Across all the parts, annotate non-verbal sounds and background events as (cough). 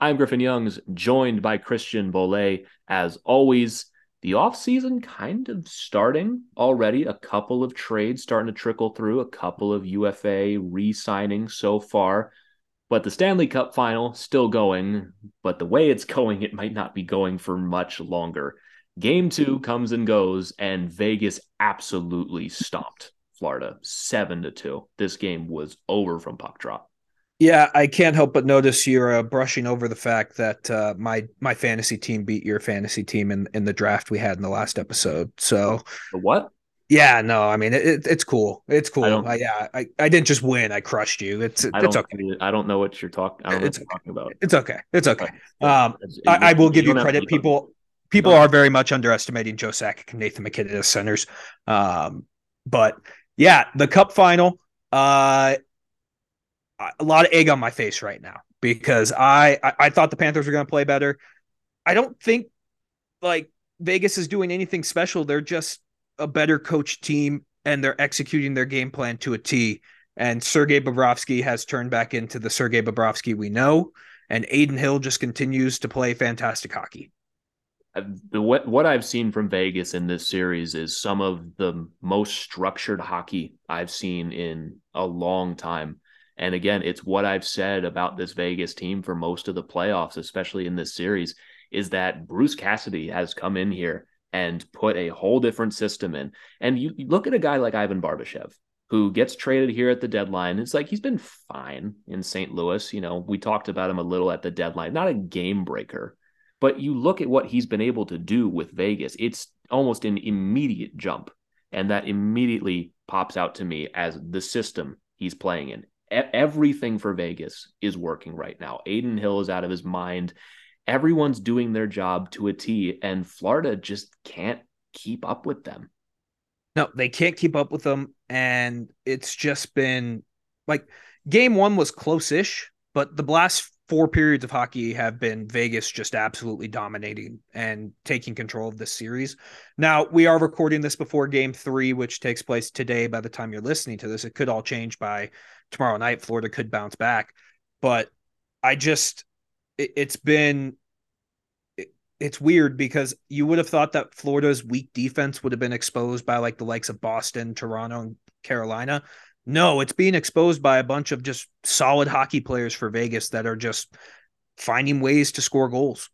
I'm Griffin Youngs, joined by Christian Bolle. As always, the offseason kind of starting already. A couple of trades starting to trickle through, a couple of UFA re signings so far. But the Stanley Cup final still going. But the way it's going, it might not be going for much longer. Game two comes and goes, and Vegas absolutely stomped Florida seven to two. This game was over from puck drop. Yeah, I can't help but notice you're uh, brushing over the fact that uh, my my fantasy team beat your fantasy team in in the draft we had in the last episode. So the what? Yeah, no, I mean it, it's cool. It's cool. I I, yeah, I, I didn't just win. I crushed you. It's it's okay. I don't know what you're talking. I don't it's what you're talking about. It's okay. It's okay. Um, I, I will give you credit. People people are very much underestimating Joe Sakic and Nathan MacKinnon as centers. Um, but yeah, the Cup final. Uh, a lot of egg on my face right now because I I, I thought the Panthers were going to play better. I don't think like Vegas is doing anything special. They're just a better coach team and they're executing their game plan to a T. And Sergei Bobrovsky has turned back into the Sergei Bobrovsky we know. And Adin Hill just continues to play fantastic hockey. Uh, the what what I've seen from Vegas in this series is some of the most structured hockey I've seen in a long time. And again, it's what I've said about this Vegas team for most of the playoffs, especially in this series, is that Bruce Cassidy has come in here and put a whole different system in. And you, look at a guy like Ivan Barbashev, who gets traded here at the deadline. It's like he's been fine in St. Louis. You know, we talked about him a little at the deadline, not a game breaker, but you look at what he's been able to do with Vegas, it's almost an immediate jump. And that immediately pops out to me as the system he's playing in everything for Vegas is working right now. Adin Hill is out of his mind. Everyone's doing their job to a T, and Florida just can't keep up with them. No, they can't keep up with them. And it's just been like game one was close ish, but the last four periods of hockey have been Vegas just absolutely dominating and taking control of this series. Now, we are recording this before game three, which takes place today. By the time you're listening to this, it could all change by tomorrow night. Florida could bounce back, but I just it, it's been it, it's weird because you would have thought that Florida's weak defense would have been exposed by like the likes of Boston, Toronto, and Carolina. No, it's being exposed by a bunch of just solid hockey players for Vegas that are just finding ways to score goals.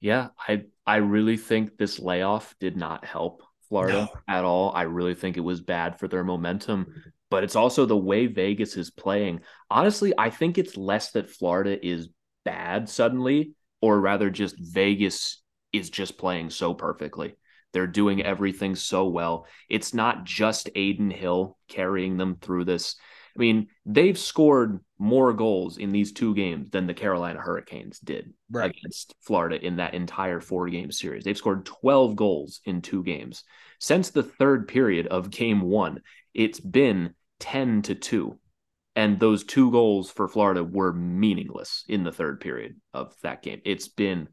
Yeah, I I really think this layoff did not help Florida no. at all. I really think it was bad for their momentum. but it's also the way Vegas is playing. Honestly, I think it's less that Florida is bad suddenly, or rather just Vegas is just playing so perfectly. They're doing everything so well. It's not just Adin Hill carrying them through this. I mean, they've scored more goals in these two games than the Carolina Hurricanes did right. against Florida in that entire four game series. They've scored 12 goals in two games. Since the third period of game one, it's been 10 to 2. And those two goals for Florida were meaningless in the third period of that game. It's been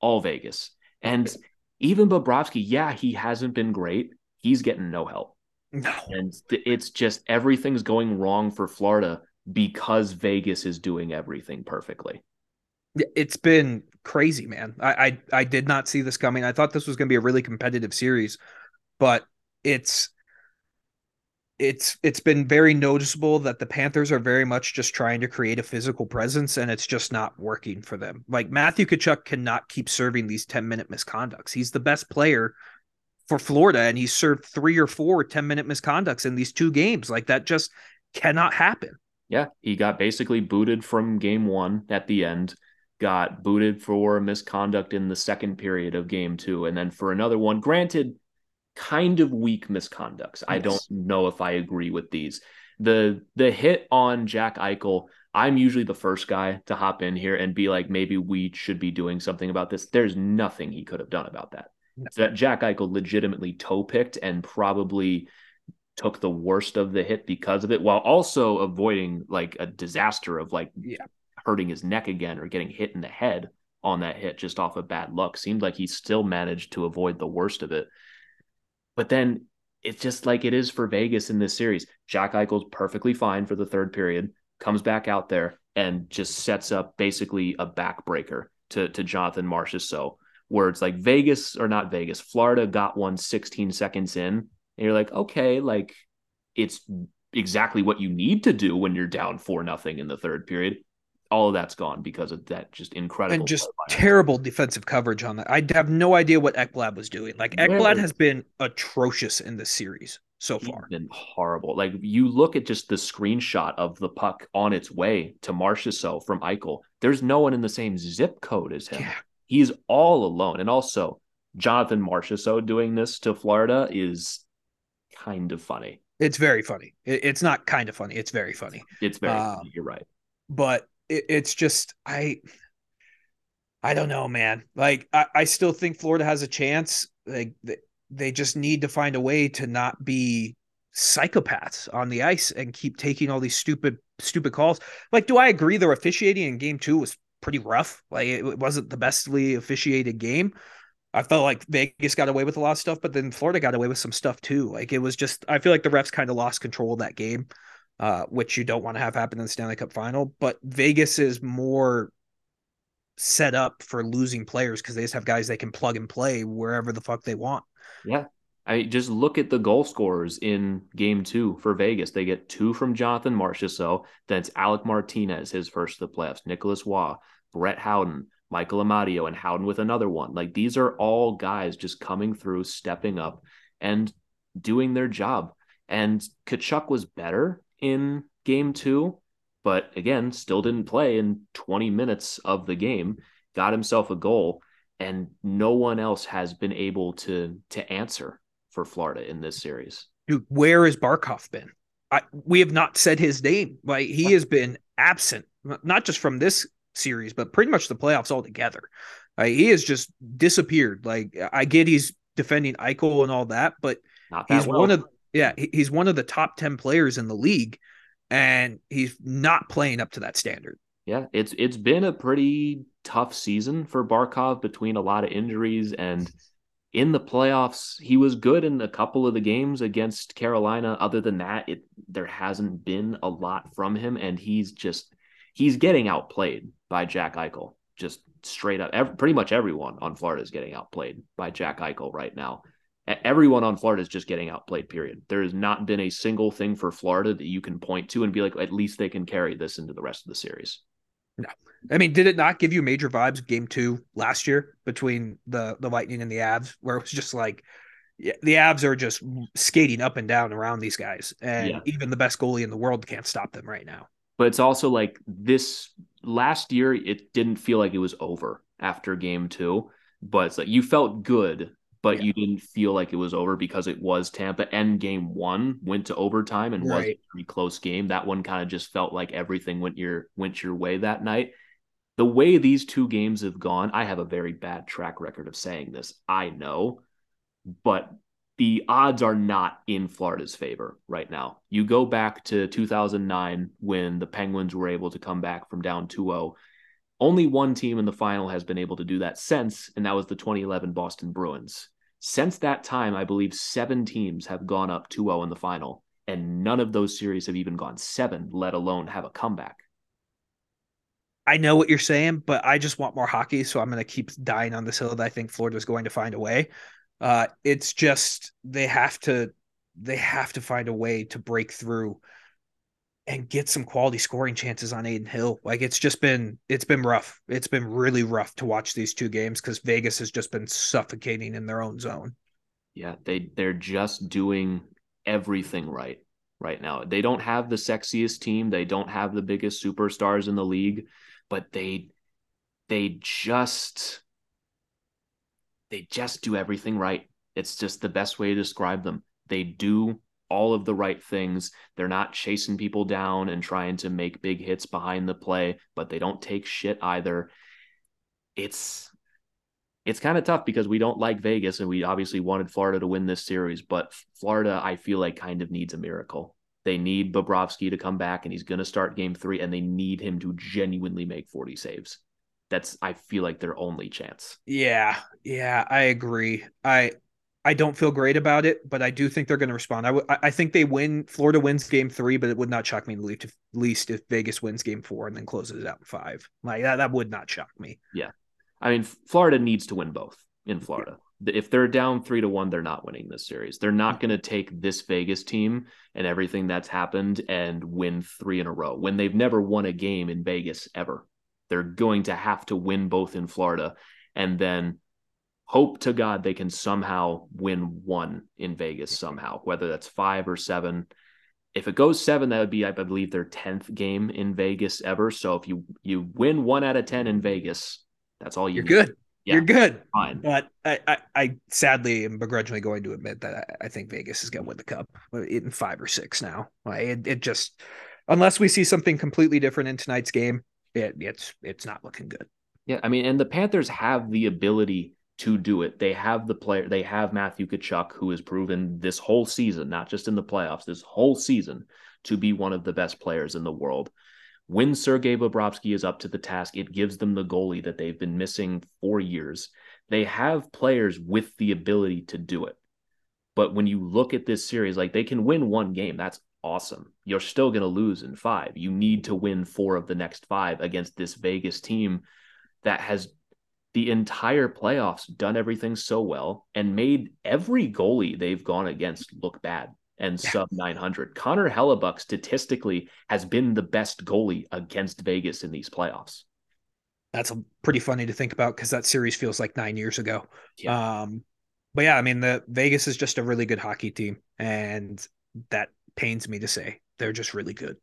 all Vegas. And even Bobrovsky, yeah, he hasn't been great. He's getting no help. No. And it's just everything's going wrong for Florida because Vegas is doing everything perfectly. It's been crazy, man. I, I I did not see this coming. I thought this was going to be a really competitive series, but it's it's it's been very noticeable that the Panthers are very much just trying to create a physical presence and it's just not working for them. Like Matthew Tkachuk cannot keep serving these 10 minute misconducts. He's the best player for Florida, and he served three or four 10 minute misconducts in these two games. Like that just cannot happen. Yeah, he got basically booted from game one at the end, got booted for misconduct in the second period of game two, and then for another one, granted, kind of weak misconducts. Yes. I don't know if I agree with these. The the hit on Jack Eichel, I'm usually the first guy to hop in here and be like, maybe we should be doing something about this. There's nothing he could have done about that that Jack Eichel legitimately toe picked and probably took the worst of the hit because of it, while also avoiding like a disaster of like yeah. hurting his neck again or getting hit in the head on that hit just off of bad luck. Seemed like he still managed to avoid the worst of it. But then it's just like it is for Vegas in this series. Jack Eichel's perfectly fine for the third period, comes back out there and just sets up basically a backbreaker to to Jonathan Marchessault where it's like Vegas or not Vegas, Florida got one 16 seconds in. And you're like, okay, like it's exactly what you need to do when you're down four nothing in the third period. All of that's gone because of that just incredible and just terrible defensive coverage on that. I have no idea what Ekblad was doing. Like Ekblad has been atrocious in this series so far. Been horrible. Like you look at just the screenshot of the puck on its way to Marchessault from Eichel. There's no one in the same zip code as him. Yeah. He's all alone. And also, Jonathan Marchessault doing this to Florida is kind of funny. It's very funny. It's not kind of funny. It's very funny. It's very um, funny. You're right. But it, it's just I I don't know, man. Like I, I still think Florida has a chance. Like they, they just need to find a way to not be psychopaths on the ice and keep taking all these stupid stupid calls. Like, do I agree their officiating in game two was pretty rough. Like it wasn't the bestly officiated game. I felt like Vegas got away with a lot of stuff, but then Florida got away with some stuff too. Like it was just, I feel like the refs kind of lost control of that game, uh, which you don't want to have happen in the Stanley Cup final. But Vegas is more set up for losing players because they just have guys they can plug and play wherever the fuck they want. Yeah. I just look at the goal scorers in game two for Vegas. They get two from Jonathan Marchessault. Then it's Alec Martinez, his first of the playoffs. Nicolas Roy, Brett Howden, Michael Amadio, and Howden with another one. Like these are all guys just coming through, stepping up, and doing their job. And Tkachuk was better in game two, but again, still didn't play in 20 minutes of the game, got himself a goal, and no one else has been able to to answer for Florida in this series. Dude, where has Barkov been? I, we have not said his name. Like he has been absent, not just from this series, but pretty much the playoffs altogether. Uh, he has just disappeared. Like I get he's defending Eichel and all that, but that he's well. one of yeah he's one of the top ten players in the league, and he's not playing up to that standard. Yeah, it's it's been a pretty tough season for Barkov between a lot of injuries and in the playoffs, he was good in a couple of the games against Carolina. Other than that, it there hasn't been a lot from him, and he's just he's getting outplayed by Jack Eichel. Just straight up, every, pretty much everyone on Florida is getting outplayed by Jack Eichel right now. Everyone on Florida is just getting outplayed. Period. There has not been a single thing for Florida that you can point to and be like, at least they can carry this into the rest of the series. No, I mean, did it not give you major vibes game two last year between the the Lightning and the Avs, where it was just like the Avs are just skating up and down around these guys, and Yeah. even the best goalie in the world can't stop them right now. But it's also like this last year, it didn't feel like it was over after game two. But it's like you felt good, but Yeah. you didn't feel like it was over because it was Tampa. And game one went to overtime and was a Right. pretty close game. That one kind of just felt like everything went your went your way that night. The way these two games have gone, I have a very bad track record of saying this. I know, but the odds are not in Florida's favor right now. You go back to 2009 when the Penguins were able to come back from down 2-0. Only one team in the final has been able to do that since, and that was the 2011 Boston Bruins. Since that time, I believe seven teams have gone up 2-0 in the final, and none of those series have even gone seven, let alone have a comeback. I know what you're saying, but I just want more hockey, so I'm going to keep dying on this hill that I think Florida's going to find a way. Uh, it's just they have to they have to find a way to break through and get some quality scoring chances on Adin Hill. Like it's just been it's been rough. It's been really rough to watch these two games because Vegas has just been suffocating in their own zone. Yeah, they they're just doing everything right right now. They don't have the sexiest team, they don't have the biggest superstars in the league, but they they just they just do everything right. It's just the best way to describe them. They do all of the right things. They're not chasing people down and trying to make big hits behind the play, but they don't take shit either. It's it's kind of tough because we don't like Vegas and we obviously wanted Florida to win this series, but Florida, I feel like, kind of needs a miracle. They need Bobrovsky to come back and he's going to start game three and they need him to genuinely make 40 saves. That's, I feel like, their only chance. Yeah, yeah, I agree. I I don't feel great about it, but I do think they're going to respond. I, w- I think they win. Florida wins game three, but it would not shock me in the least if, Vegas wins game four and then closes it out in five. Like that, that would not shock me. Yeah. I mean, Florida needs to win both in Florida. If they're down three to one, they're not winning this series. They're not going to take this Vegas team and everything that's happened and win three in a row when they've never won a game in Vegas ever. They're going to have to win both in Florida and then hope to God they can somehow win one in Vegas somehow, whether that's five or seven. If it goes seven, that would be, I believe, their tenth game in Vegas ever. So if you you win one out of ten in Vegas, that's all you. You're need. good. Yeah, You're good. Fine. But I, I, I sadly am begrudgingly going to admit that I, I think Vegas is going to win the cup in five or six now. Like it, it just, unless we see something completely different in tonight's game, it, it's it's not looking good. Yeah, I mean, and the Panthers have the ability to do it. They have the player. They have Matthew Tkachuk, who has proven this whole season, not just in the playoffs, this whole season, to be one of the best players in the world. When Sergei Bobrovsky is up to the task, it gives them the goalie that they've been missing for years. They have players with the ability to do it. But when you look at this series, like they can win one game, that's awesome. You're still going to lose in five. You need to win four of the next five against this Vegas team that has the entire playoffs done everything so well and made every goalie they've gone against look bad and Yeah. sub 900. Connor Hellebuyck statistically has been the best goalie against Vegas in these playoffs. That's a, pretty funny to think about because that series feels like nine years ago. Yeah. Um, but yeah, I mean, the Vegas is just a really good hockey team, and that pains me to say they're just really good.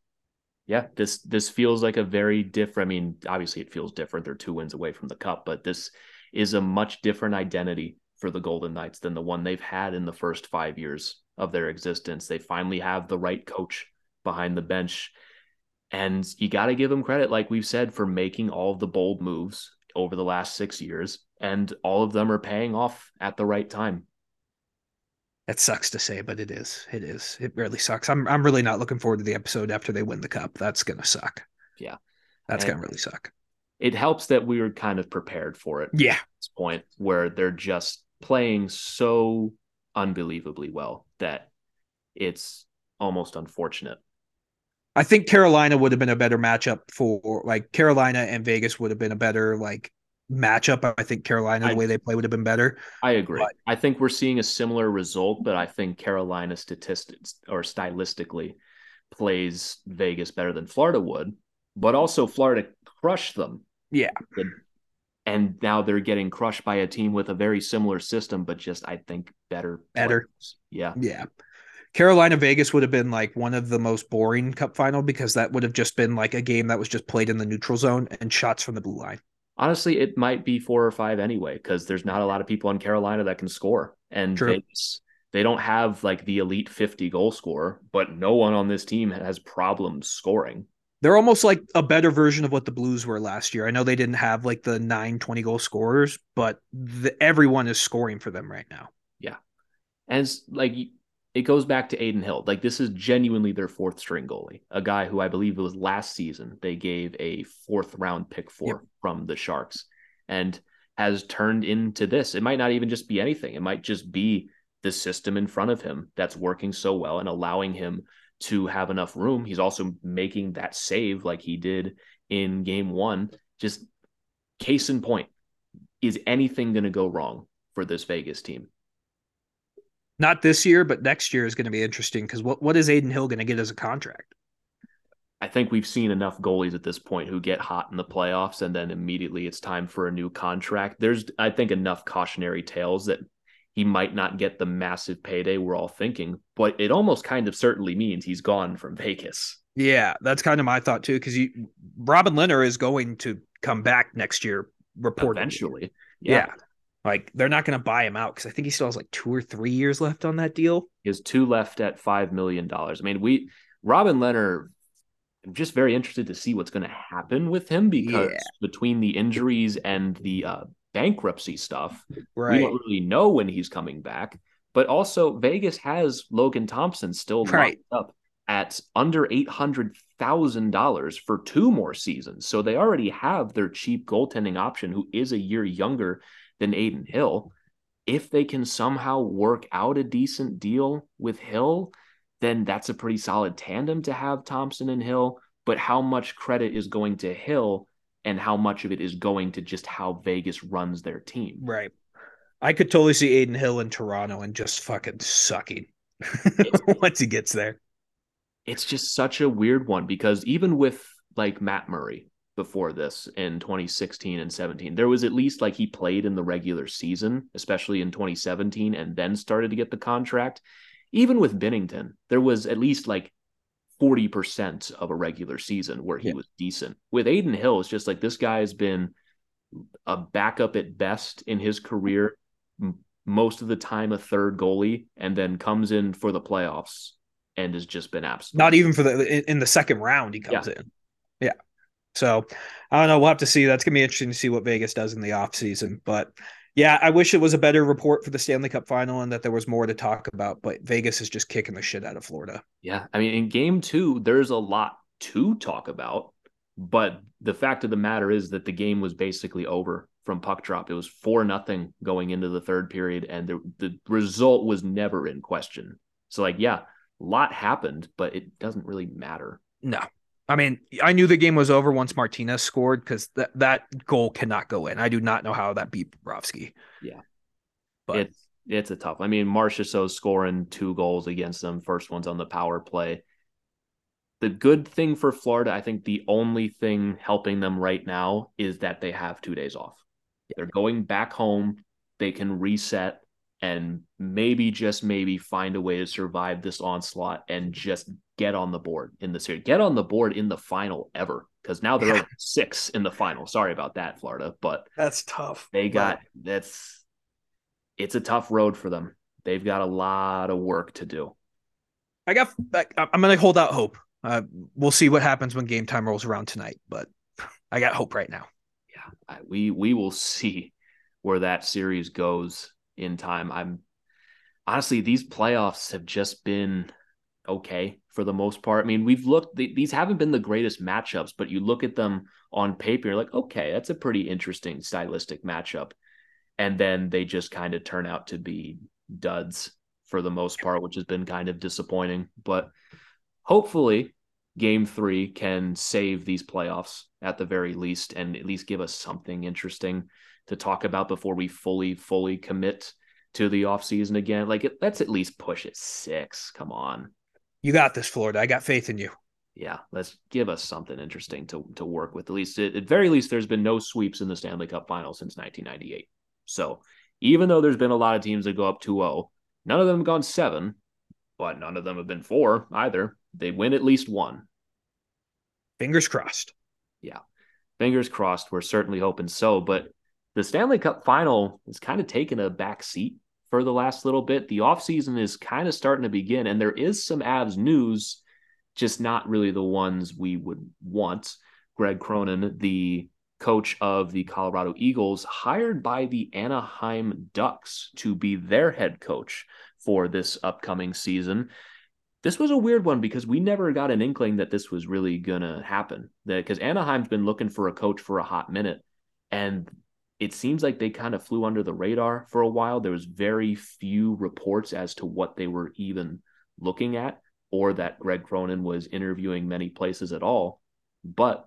Yeah, this this feels like a very different. I mean, obviously it feels different. They're two wins away from the cup, but this is a much different identity for the Golden Knights than the one they've had in the first five years of their existence. They finally have the right coach behind the bench. And you got to give them credit, like we've said, for making all of the bold moves over the last six years. And all of them are paying off at the right time. That sucks to say, but it is. It is. It really sucks. I'm I'm really not looking forward to the episode after they win the cup. That's gonna suck. Yeah. That's And- gonna really suck. It helps that we were kind of prepared for it. Yeah. this point where they're just playing so unbelievably well that it's almost unfortunate. I think Carolina would have been a better matchup for like Carolina and Vegas would have been a better like matchup. I think Carolina, the I- way they play would have been better. I agree. But- I think we're seeing a similar result, but I think Carolina statistics or stylistically plays Vegas better than Florida would, but also Florida crushed them. Yeah. and now they're getting crushed by a team with a very similar system, but just I think better. Better. Players. Yeah. Yeah. Carolina Vegas would have been like one of the most boring cup final because that would have just been like a game that was just played in the neutral zone and shots from the blue line. Honestly, it might be four or five anyway, because there's not a lot of people in Carolina that can score. And. Vegas, they don't have like the elite 50 goal scorer, but no one on this team has problems scoring. They're almost like a better version of what the Blues were last year. I know they didn't have like the 9 20 goal scorers, but the, everyone is scoring for them right now. Yeah. And it's like it goes back to Adin Hill. Like this is genuinely their fourth string goalie, a guy who I believe it was last season they gave a fourth round pick for Yep. from the Sharks and has turned into this. It might not even just be anything. It might just be the system in front of him that's working so well and allowing him to have enough room. He's also making that save like he did in game 1. Just case in point, is anything going to go wrong for this Vegas team? Not this year, but next year is going to be interesting because what, what is Adin Hill going to get as a contract? I think we've seen enough goalies at this point who get hot in the playoffs and then immediately it's time for a new contract. There's, I think, enough cautionary tales that he might not get the massive payday we're all thinking, but it almost kind of certainly means he's gone from Vegas. Yeah, that's kind of my thought too. Because Robin Lehner is going to come back next year, reportedly. Eventually. Yeah. Like they're not going to buy him out because I think he still has like two or three years left on that deal. He has two left at $5 million. I mean, we, Robin Lehner, I'm just very interested to see what's going to happen with him because Yeah. between the injuries and the uh, bankruptcy stuff, Right. We don't really know when he's coming back. But also, Vegas has Logan Thompson still Right. locked up at under eight hundred thousand dollars for two more seasons. So they already have their cheap goaltending option, who is a year younger than Adin Hill. If they can somehow work out a decent deal with Hill, then that's a pretty solid tandem to have Thompson and Hill. But how much credit is going to Hill and how much of it is going to just how Vegas runs their team? Right. I could totally see Adin Hill in Toronto and just fucking sucking (laughs) once he gets there. it's just such a weird one because even with like Matt Murray before this in 2016 and 17, there was at least like he played in the regular season, especially in 2017, and then started to get the contract. Even with Binnington, there was at least like 40% of a regular season where he Yeah. was decent. With Adin Hill, it's just like this guy has been a backup at best in his career, most of the time a third goalie, and then comes in for the playoffs and has just been absolute. Not even for the in, in the second round he comes in. Yeah. So I don't know. We'll have to see. That's gonna be interesting to see what Vegas does in the offseason. But yeah, I wish it was a better report for the Stanley Cup final and that there was more to talk about. But Vegas is just kicking the shit out of Florida. Yeah, I mean, in game two, there's a lot to talk about, but the fact of the matter is that the game was basically over from puck drop. It was four nothing going into the third period, and the the result was never in question. So, like, yeah, a lot happened, but it doesn't really matter. No. I mean, I knew the game was over once Martinez scored because that, that goal cannot go in. I do not know how that beat Bobrovsky. Yeah. But It's it's a tough. I mean, Marchessault's scoring two goals against them. First one's on the power play. The good thing for Florida, I think the only thing helping them right now is that they have two days off. They're going back home. They can reset and maybe just maybe find a way to survive this onslaught and just get on the board in the series. Get on the board in the final ever because now they're Yeah. six in the final. Sorry about that, Florida, but that's tough. they got that's it's a tough road for them. They've got a lot of work to do. I got. I'm going to hold out hope. Uh, we'll see what happens when game time rolls around tonight, but I got hope right now. Yeah, I, we we will see where that series goes in time. I'm honestly these playoffs have just been okay for the most part. I mean, we've looked these haven't been the greatest matchups, but you look at them on paper, you're like, okay, that's a pretty interesting stylistic matchup, and then they just kind of turn out to be duds for the most part, which has been kind of disappointing. But hopefully, game three can save these playoffs at the very least and at least give us something interesting to talk about before we fully, fully commit to the offseason again. Like, it, let's at least push it six. Come on. You got this, Florida. I got faith in you. yeah, let's give us something interesting to to work with. At least, at very least, there's been no sweeps in the Stanley Cup Final since 1998. So even though there's been a lot of teams that go up 2-0, none of them have gone seven, but none of them have been four either. They win at least one. Fingers crossed. Yeah, fingers crossed. We're certainly hoping so. But the Stanley Cup Final is kind of taking a back seat for the last little bit. The offseason is kind of starting to begin, and there is some Avs news just not really the ones we would want. Greg Cronin, the coach of the Colorado Eagles, hired by the Anaheim Ducks to be their head coach for this upcoming season. This was a weird one because we never got an inkling that this was really going to happen. Because Anaheim's been looking for a coach for a hot minute. And it seems like they kind of flew under the radar for a while. There was very few reports as to what they were even looking at or that Greg Cronin was interviewing many places at all. But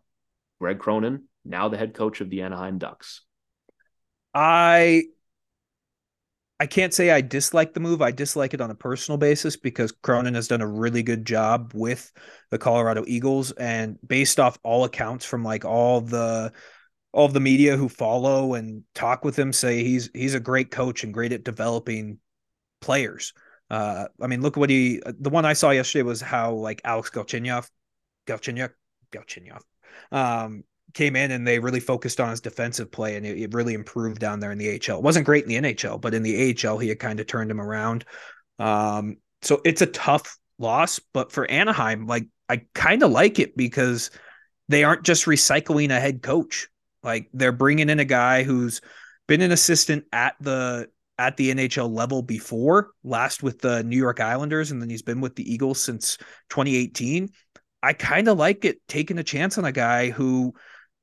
Greg Cronin, now the head coach of the Anaheim Ducks. I I can't say I dislike the move. I dislike it on a personal basis because Cronin has done a really good job with the Colorado Eagles and based off all accounts from like all the all of the media who follow and talk with him say he's he's a great coach and great at developing players. Uh, I mean, look what he. The one I saw yesterday was how like Alex Galchenyuk, Galchenyuk, Galchenyuk, um, came in and they really focused on his defensive play and it, it, really improved down there in the AHL. It wasn't great in the NHL, but in the AHL he had kind of turned him around. Um, so it's a tough loss, but for Anaheim, like I kind of like it because they aren't just recycling a head coach. Like they're bringing in a guy who's been an assistant at the at the NHL level before, last with the New York Islanders, and then he's been with the Eagles since 2018. I kind of like it taking a chance on a guy who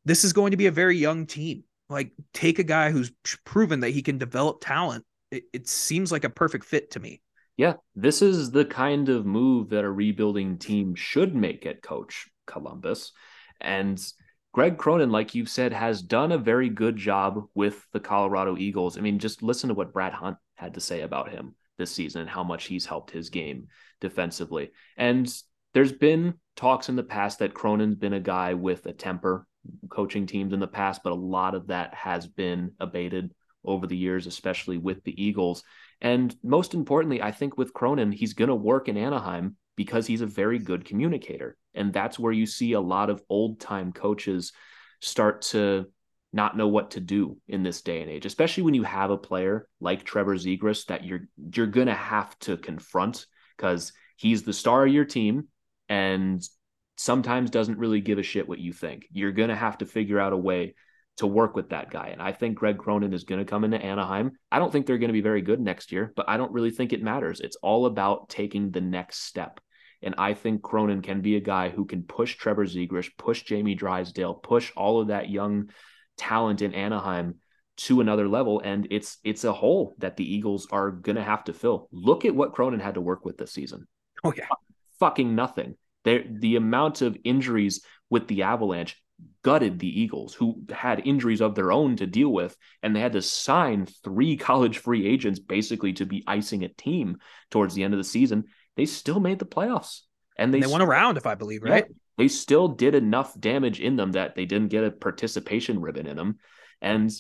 this is going to be a very young team. Like, take a guy who's proven that he can develop talent. It, it seems like a perfect fit to me. Yeah, this is the kind of move that a rebuilding team should make at coach Columbus. And Greg Cronin, like you've said, has done a very good job with the Colorado Eagles. I mean, just listen to what Brad Hunt had to say about him this season and how much he's helped his game defensively. And there's been talks in the past that Cronin's been a guy with a temper coaching teams in the past, but a lot of that has been abated over the years, especially with the Eagles. And most importantly, I think with Cronin, he's going to work in Anaheim because he's a very good communicator. And that's where you see a lot of old time coaches start to not know what to do in this day and age, especially when you have a player like Trevor Zegras that you're you're gonna have to confront because he's the star of your team and sometimes doesn't really give a shit what you think. You're gonna have to figure out a way to work with that guy. And I think Greg Cronin is going to come into Anaheim. I don't think they're going to be very good next year, but I don't really think it matters. It's all about taking the next step. And I think Cronin can be a guy who can push Trevor Zegras, push Jamie Drysdale, push all of that young talent in Anaheim to another level. And it's it's a hole that the Eagles are gonna have to fill. Look at what Cronin had to work with this season. Oh yeah. Fucking nothing. There the amount of injuries with the Avalanche gutted the Eagles, who had injuries of their own to deal with, and they had to sign three (laughs) college free agents basically to be icing a team towards the end of the season they still made the playoffs. And they, and they won a round, if I believe, right? Yeah, they still did enough damage in them that they didn't get a participation ribbon in them. And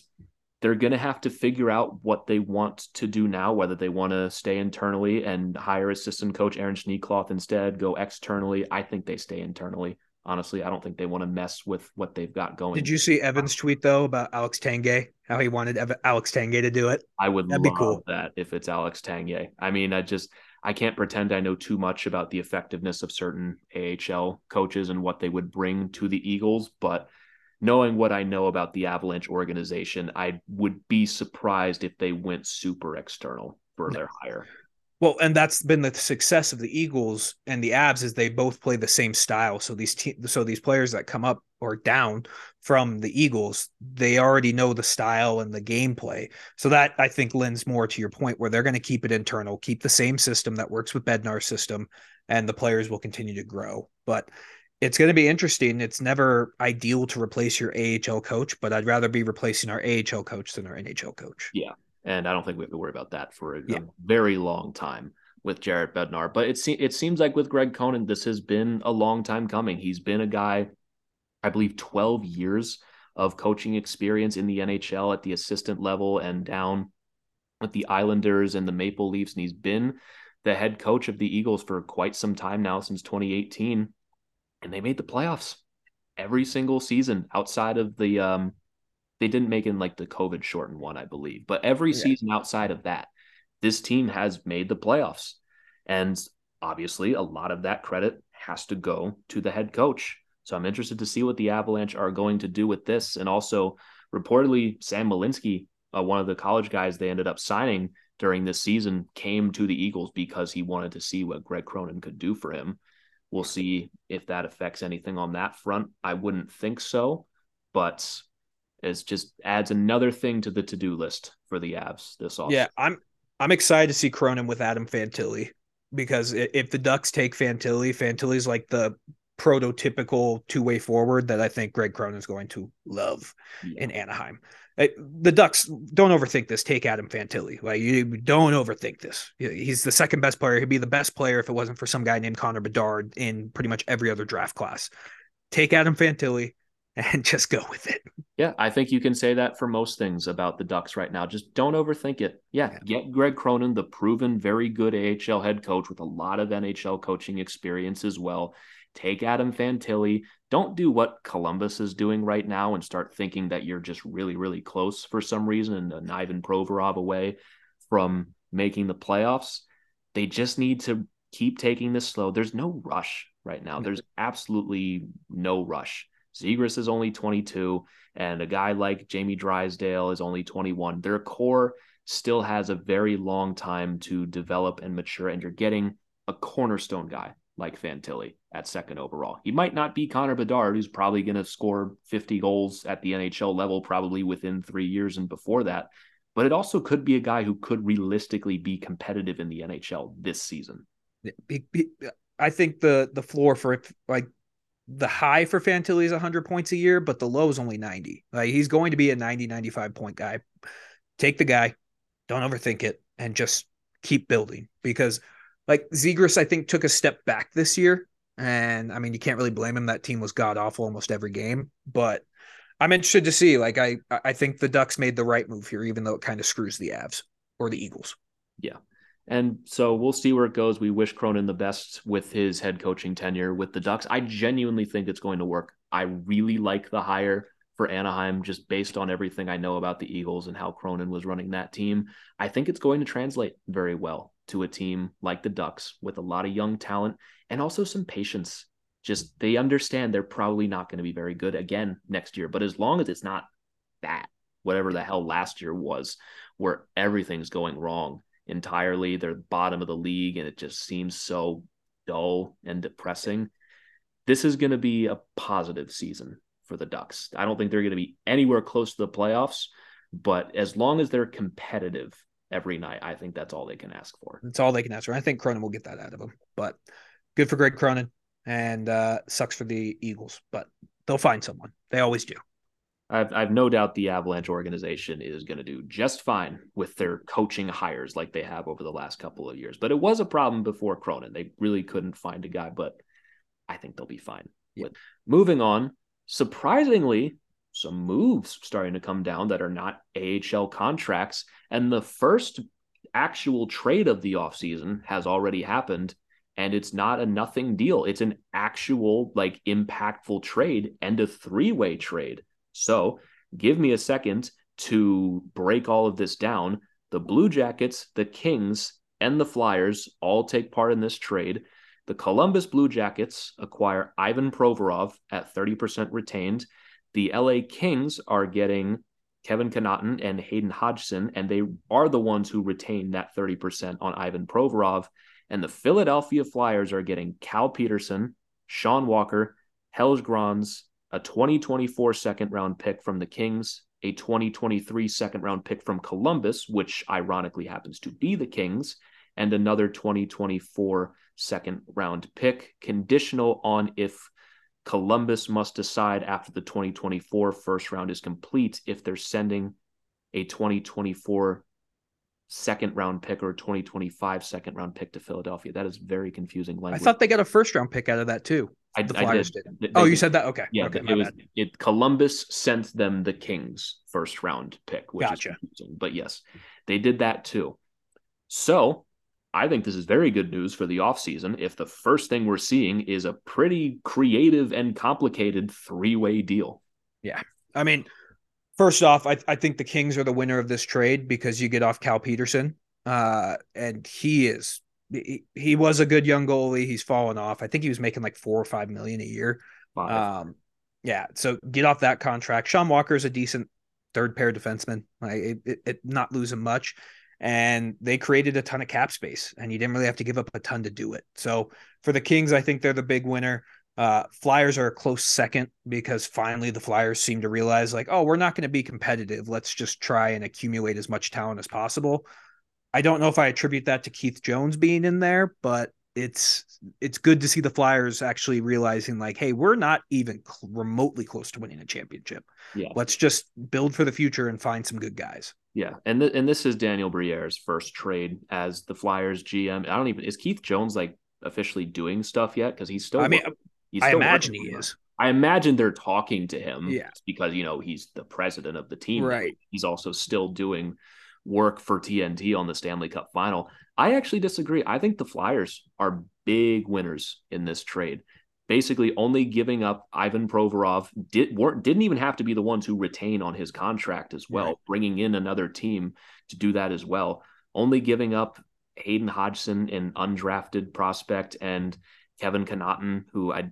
they're going to have to figure out what they want to do now, whether they want to stay internally and hire assistant coach Aaron Schneekloth instead, go externally. I think they stay internally. Honestly, I don't think they want to mess with what they've got going. Did you see Evan's tweet though about Alex Tanguay? How he wanted Alex Tanguay to do it? I would That'd love be cool. that if it's Alex Tanguay. I mean, I just I can't pretend I know too much about the effectiveness of certain AHL coaches and what they would bring to the Eagles, but knowing what I know about the Avalanche organization, I would be surprised if they went super external for their hire. Well, and that's been the success of the Eagles and the Avs is they both play the same style. So these te- so these players that come up or down from the Eagles, they already know the style and the gameplay. So that I think lends more to your point where they're going to keep it internal, keep the same system that works with Bednar's system, and the players will continue to grow. But it's going to be interesting. It's never ideal to replace your AHL coach, but I'd rather be replacing our AHL coach than our NHL coach. Yeah, and I don't think we have to worry about that for a, yeah. a very long time. with Jared Bednar. But it, se- it seems like with Greg Cronin, this has been a long time coming. He's been a guy, I believe, 12 years of coaching experience in the NHL at the assistant level and down with the Islanders and the Maple Leafs. And he's been the head coach of the Eagles for quite some time now, since 2018. And they made the playoffs every single season outside of the um they didn't make in like the COVID shortened one, I believe. But every yeah. season outside of that, this team has made the playoffs. And obviously, a lot of that credit has to go to the head coach. So I'm interested to see what the Avalanche are going to do with this. And also, reportedly, Sam Malinski, uh, one of the college guys they ended up signing during this season, came to the Eagles because he wanted to see what Greg Cronin could do for him. We'll see if that affects anything on that front. I wouldn't think so, but it just adds another thing to the to-do list for the Avs this off. Yeah, I'm I'm excited to see Cronin with Adam Fantilli because if the Ducks take Fantilli, Fantilli's like the prototypical two-way forward that I think Greg Cronin is going to love yeah. in Anaheim. The Ducks don't overthink this. Take Adam Fantilli. Like you don't overthink this. He's the second best player. He'd be the best player if it wasn't for some guy named Connor Bedard in pretty much every other draft class. Take Adam Fantilli and just go with it. Yeah, I think you can say that for most things about the Ducks right now. Just don't overthink it. Yeah, yeah, get Greg Cronin, the proven very good AHL head coach with a lot of NHL coaching experience as well. Take Adam Fantilli. Don't do what Columbus is doing right now and start thinking that you're just really, really close for some reason and Ivan Provorov away from making the playoffs. They just need to keep taking this slow. There's no rush right now. There's absolutely no rush. Zegras is only 22, and a guy like Jamie Drysdale is only 21. Their core still has a very long time to develop and mature, and you're getting a cornerstone guy like Fantilli at second overall. He might not be Connor Bedard, who's probably going to score 50 goals at the NHL level probably within three years and before that. But it also could be a guy who could realistically be competitive in the NHL this season. I think the the floor for like the high for Fantilli is 100 points a year, but the low is only 90. Like he's going to be a 90, 95 point guy. Take the guy, don't overthink it, and just keep building because, like, Zegras, I think, took a step back this year. And I mean, you can't really blame him. That team was god awful almost every game, but I'm interested to see. Like, I, I think the Ducks made the right move here, even though it kind of screws the Avs or the Eagles. Yeah. And so we'll see where it goes. We wish Cronin the best with his head coaching tenure with the Ducks. I genuinely think it's going to work. I really like the hire for Anaheim just based on everything I know about the Eagles and how Cronin was running that team. I think it's going to translate very well to a team like the Ducks with a lot of young talent and also some patience. Just they understand they're probably not going to be very good again next year, but as long as it's not that, whatever the hell last year was, where everything's going wrong entirely. They're bottom of the league, and it just seems so dull and depressing. This is going to be a positive season for the Ducks. I don't think they're going to be anywhere close to the playoffs, but as long as they're competitive every night, I think that's all they can ask for. That's all they can ask for. I think Cronin will get that out of them, but good for Greg Cronin and uh, sucks for the Eagles, but they'll find someone. They always do. I've, I've no doubt the Avalanche organization is going to do just fine with their coaching hires like they have over the last couple of years. But it was a problem before Cronin. They really couldn't find a guy, but I think they'll be fine. Yeah. Moving on, surprisingly, some moves starting to come down that are not AHL contracts. And the first actual trade of the offseason has already happened. And it's not a nothing deal. It's an actual, like, impactful trade and a three way trade so give me a second to break all of this down. The Blue Jackets, the Kings, and the Flyers all take part in this trade. The Columbus Blue Jackets acquire Ivan Provorov at 30% retained. The LA Kings are getting Kevin Connauton and Hayden Hodgson, and they are the ones who retain that 30% on Ivan Provorov. And the Philadelphia Flyers are getting Cal Petersen, Sean Walker, Helge Grans, a 2024 second round pick from the Kings, a 2023 second round pick from Columbus, which ironically happens to be the Kings, and another 2024 second round pick, conditional on if Columbus must decide after the 2024 first round is complete if they're sending a 2024 second round pick or a 2025 second round pick to Philadelphia. That is very confusing language. I thought they got a first round pick out of that too. I, The I did. did. They- Oh, you said that? Okay. Yeah, Okay. it was bad. it. Columbus sent them the Kings first round pick, which Gotcha. is. But yes, they did that too. So I think this is very good news for the offseason if the first thing we're seeing is a pretty creative and complicated three way deal. Yeah. I mean, first off, I, I think the Kings are the winner of this trade because you get off Cal Petersen. Uh, and he is he, he was a good young goalie. He's fallen off. I think he was making like four or five million a year. Um, yeah, so get off that contract. Sean Walker is a decent third pair defenseman. Like it, it, it not losing much, and they created a ton of cap space, and you didn't really have to give up a ton to do it. So for the Kings, I think they're the big winner. Uh, Flyers are a close second because finally the Flyers seem to realize like, oh, we're not going to be competitive. Let's just try and accumulate as much talent as possible. I don't know if I attribute that to Keith Jones being in there, but it's it's good to see the Flyers actually realizing like, hey, we're not even cl- remotely close to winning a championship. yeah. Let's just build for the future and find some good guys. Yeah, and th- and this is Daniel Briere's first trade as the Flyers GM. I don't even is Keith Jones like officially doing stuff yet because he's still. I mean, he's I imagine he is. I imagine they're talking to him. Yeah. because you know he's the president of the team. Right. He's also still doing work for TNT on the Stanley Cup Final. I actually disagree. I think the Flyers are big winners in this trade. Basically, only giving up Ivan Provorov did weren't didn't even have to be the ones who retain on his contract as well. Right. Bringing in another team to do that as well. Only giving up Hayden Hodgson, an undrafted prospect, and Kevin Connauton, who I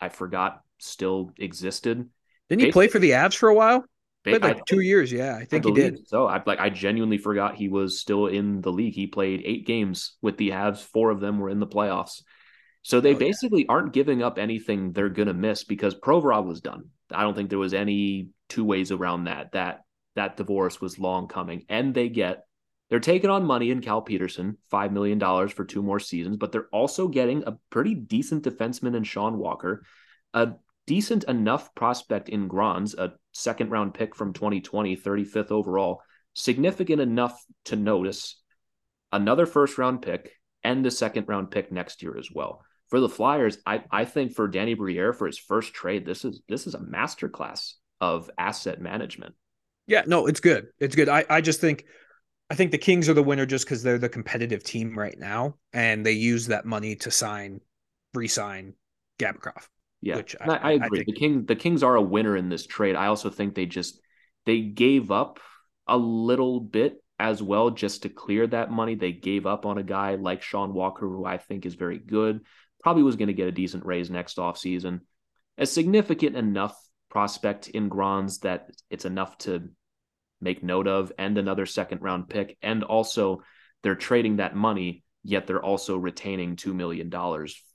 I forgot still existed. Didn't he play for the Avs for a while? Played I- like two years. Yeah, I think I he did. So I like I genuinely forgot he was still in the league. He played eight games with the Avs. Four of them were in the playoffs. So they Oh, yeah. basically aren't giving up anything they're gonna miss because Provorov was done. I don't think there was any two ways around that. That that divorce was long coming. And they get they're taking on money in Cal Petersen, five million dollars for two more seasons, but they're also getting a pretty decent defenseman in Sean Walker, a decent enough prospect in Grans, a second round pick from 2020, 35th overall, significant enough to notice, another first round pick, and a second round pick next year as well. For the Flyers, I, I think for Danny Briere for his first trade, this is this is a masterclass of asset management. Yeah, no, it's good. It's good. I, I just think I think the Kings are the winner just because they're the competitive team right now, and they use that money to sign, re-sign Gavrikov. Yeah, Which I, I- I I agree. the King the Kings are a winner in this trade. I also think they just they gave up a little bit as well just to clear that money. They gave up on a guy like Sean Walker, who I think is very good. Probably was going to get a decent raise next offseason. A significant enough prospect in Grans that it's enough to make note of, and another second round pick. And also they're trading that money yet they're also retaining $2 million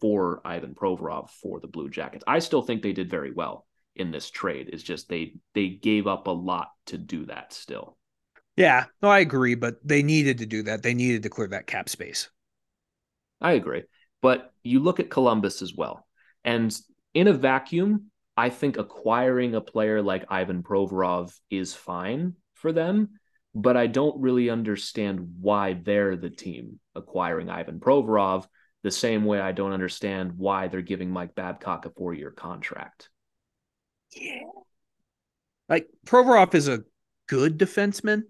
for Ivan Provorov for the Blue Jackets. I still think they did very well in this trade. It's just they they gave up a lot to do that still. Yeah, no, I agree, but they needed to do that. They needed to clear that cap space. I agree. But you look at Columbus as well. And in a vacuum, I think acquiring a player like Ivan Provorov is fine for them, but I don't really understand why they're the team acquiring Ivan Provorov the same way I don't understand why they're giving Mike Babcock a four year contract. Yeah. Like Provorov is a good defenseman.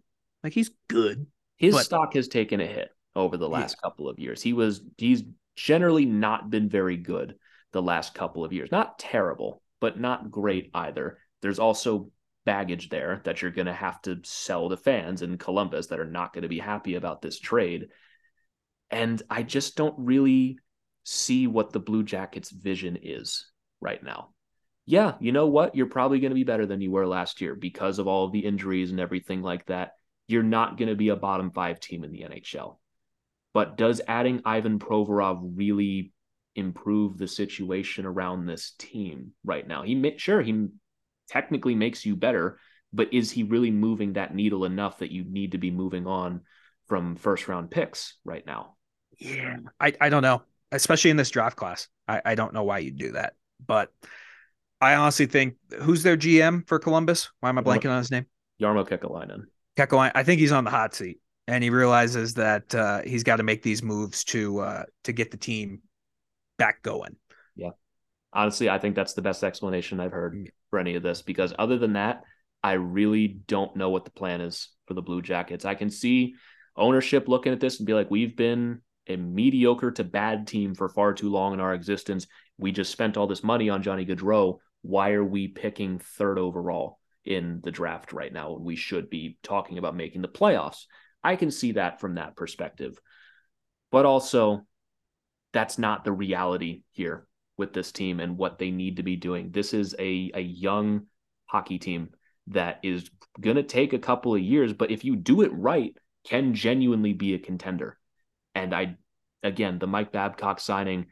Like he's good. His But- stock has taken a hit over the last couple of years. He was he's generally not been very good the last couple of years. Not terrible, but not great either. There's also baggage there that you're going to have to sell to fans in Columbus that are not going to be happy about this trade. And I just don't really see what the Blue Jackets vision is right now. Yeah, you know what? You're probably going to be better than you were last year because of all of the injuries and everything like that. You're not going to be a bottom five team in the NHL. But does adding Ivan Provorov really improve the situation around this team right now? He may, sure he technically makes you better, but is he really moving that needle enough that you need to be moving on from first round picks right now? Yeah. I, I don't know. Especially in this draft class. I, I don't know why you do that. But I honestly think who's their GM for Columbus? Why am I blanking on his name? Jarmo Kekalainen. Kekalainen. I think he's on the hot seat. and he realizes that uh, he's got to make these moves to uh, to get the team back going. Yeah, honestly, I think that's the best explanation I've heard for any of this because other than that, I really don't know what the plan is for the Blue Jackets. I can see ownership looking at this and be like, we've been a mediocre to bad team for far too long in our existence. We just spent all this money on Johnny Gaudreau. Why are we picking third overall in the draft right now? We should be talking about making the playoffs. I can see that from that perspective. But also, that's not the reality here with this team and what they need to be doing. This is a, a young hockey team that is going to take a couple of years, but if you do it right, can genuinely be a contender. And I, again, the Mike Babcock signing,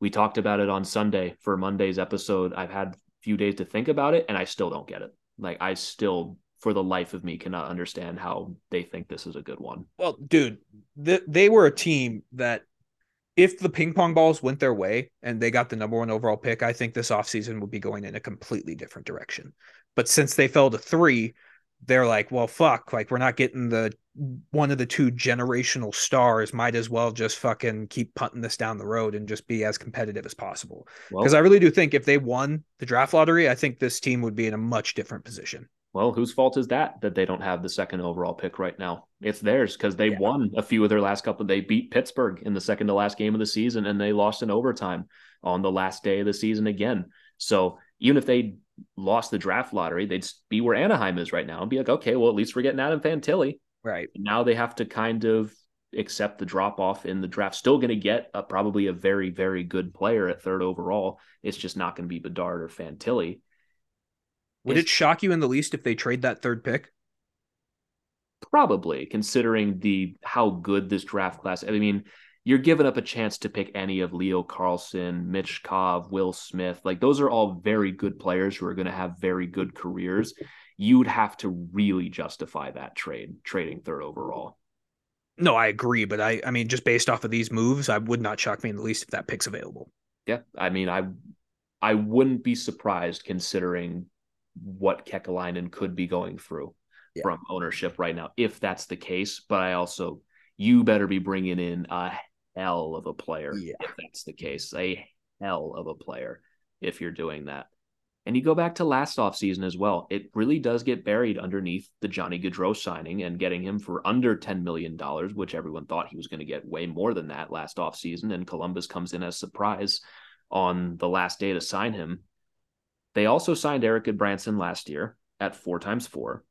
we talked about it on Sunday for Monday's episode. I've had a few days to think about it, and I still don't get it. Like, I still, for the life of me, cannot understand how they think this is a good one. Well, dude, th- they were a team that if the ping pong balls went their way and they got the number one overall pick, I think this offseason would be going in a completely different direction. But since they fell to three, they're like, well, fuck, like we're not getting the one of the two generational stars. Might as well just fucking keep punting this down the road and just be as competitive as possible. Because well, I really do think if they won the draft lottery, I think this team would be in a much different position. Well, whose fault is that that they don't have the second overall pick right now? It's theirs because they yeah. won a few of their last couple. They beat Pittsburgh in the second to last game of the season, and they lost in overtime on the last day of the season again. So even if they lost the draft lottery, they'd be where Anaheim is right now and be like, okay, well, at least we're getting Adam Fantilli. Right. Now they have to kind of accept the drop off in the draft. Still going to get a, probably a very, very good player at third overall. It's just not going to be Bedard or Fantilli. Would it's, it shock you in the least if they trade that third pick? Probably, considering the how good this draft class. I mean, you're giving up a chance to pick any of Leo Carlsson, Mitch Kov, Will Smith. Like those are all very good players who are going to have very good careers. You'd have to really justify that trade, trading third overall. No, I agree, but I I mean just based off of these moves, I would not shock me in the least if that pick's available. Yeah, I mean I I wouldn't be surprised considering what Kekalainen could be going through yeah. from ownership right now if that's the case, but I also you better be bringing in a hell of a player yeah. if that's the case. A hell of a player if you're doing that. And you go back to last offseason as well. It really does get buried underneath the Johnny Gaudreau signing and getting him for under $10 million, which everyone thought he was going to get way more than that last offseason. And Columbus comes in as surprise on the last day to sign him. They also signed Erik Gudbranson last year at four times four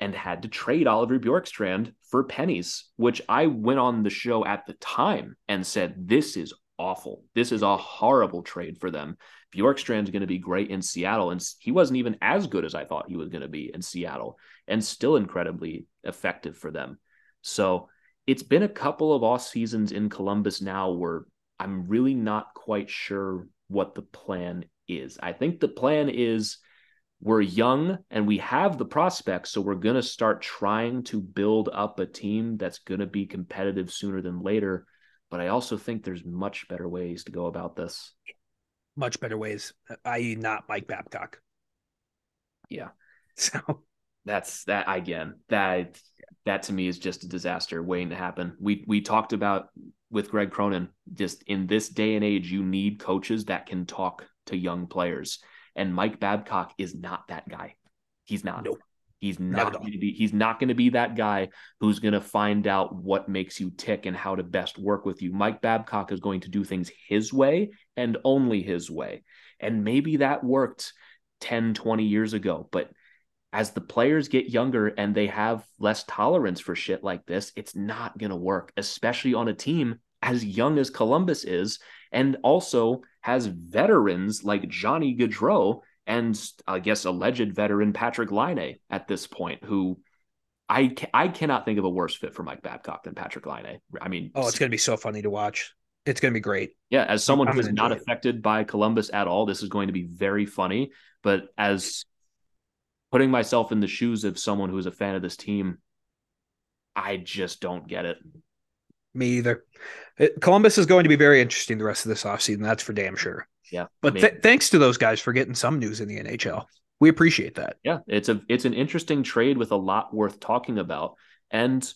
and had to trade Oliver Bjorkstrand for pennies, which I went on the show at the time and said, This is awful. This is a horrible trade for them. Bjorkstrand's going to be great in Seattle. And he wasn't even as good as I thought he was going to be in Seattle and still incredibly effective for them. So it's been a couple of off seasons in Columbus now where I'm really not quite sure what the plan is. I think the plan is we're young and we have the prospects. So we're going to start trying to build up a team that's going to be competitive sooner than later. But I also think there's much better ways to go about this. Much better ways, i.e., not Mike Babcock. Yeah. (laughs) So that's that again. That that to me is just a disaster waiting to happen. We we talked about with Greg Cronin. Just in this day and age, you need coaches that can talk to young players and Mike Babcock is not that guy. He's not. Nope. He's not, going to be he's not going to be that guy who's going to find out what makes you tick and how to best work with you. Mike Babcock is going to do things his way and only his way. And maybe that worked 10, 20 years ago, but as the players get younger and they have less tolerance for shit like this, it's not going to work, especially on a team as young as Columbus is and also has veterans like Johnny Gaudreau and I guess alleged veteran Patrick Laine at this point, who I ca- I cannot think of a worse fit for Mike Babcock than Patrick Laine. I mean, oh, it's going to be so funny to watch. It's going to be great. Yeah, as someone who's not it. affected by Columbus at all, this is going to be very funny. But as putting myself in the shoes of someone who is a fan of this team, I just don't get it. Me either. It, Columbus is going to be very interesting the rest of this offseason. That's for damn sure. Yeah. But th- thanks to those guys for getting some news in the NHL. We appreciate that. Yeah, it's a it's an interesting trade with a lot worth talking about. And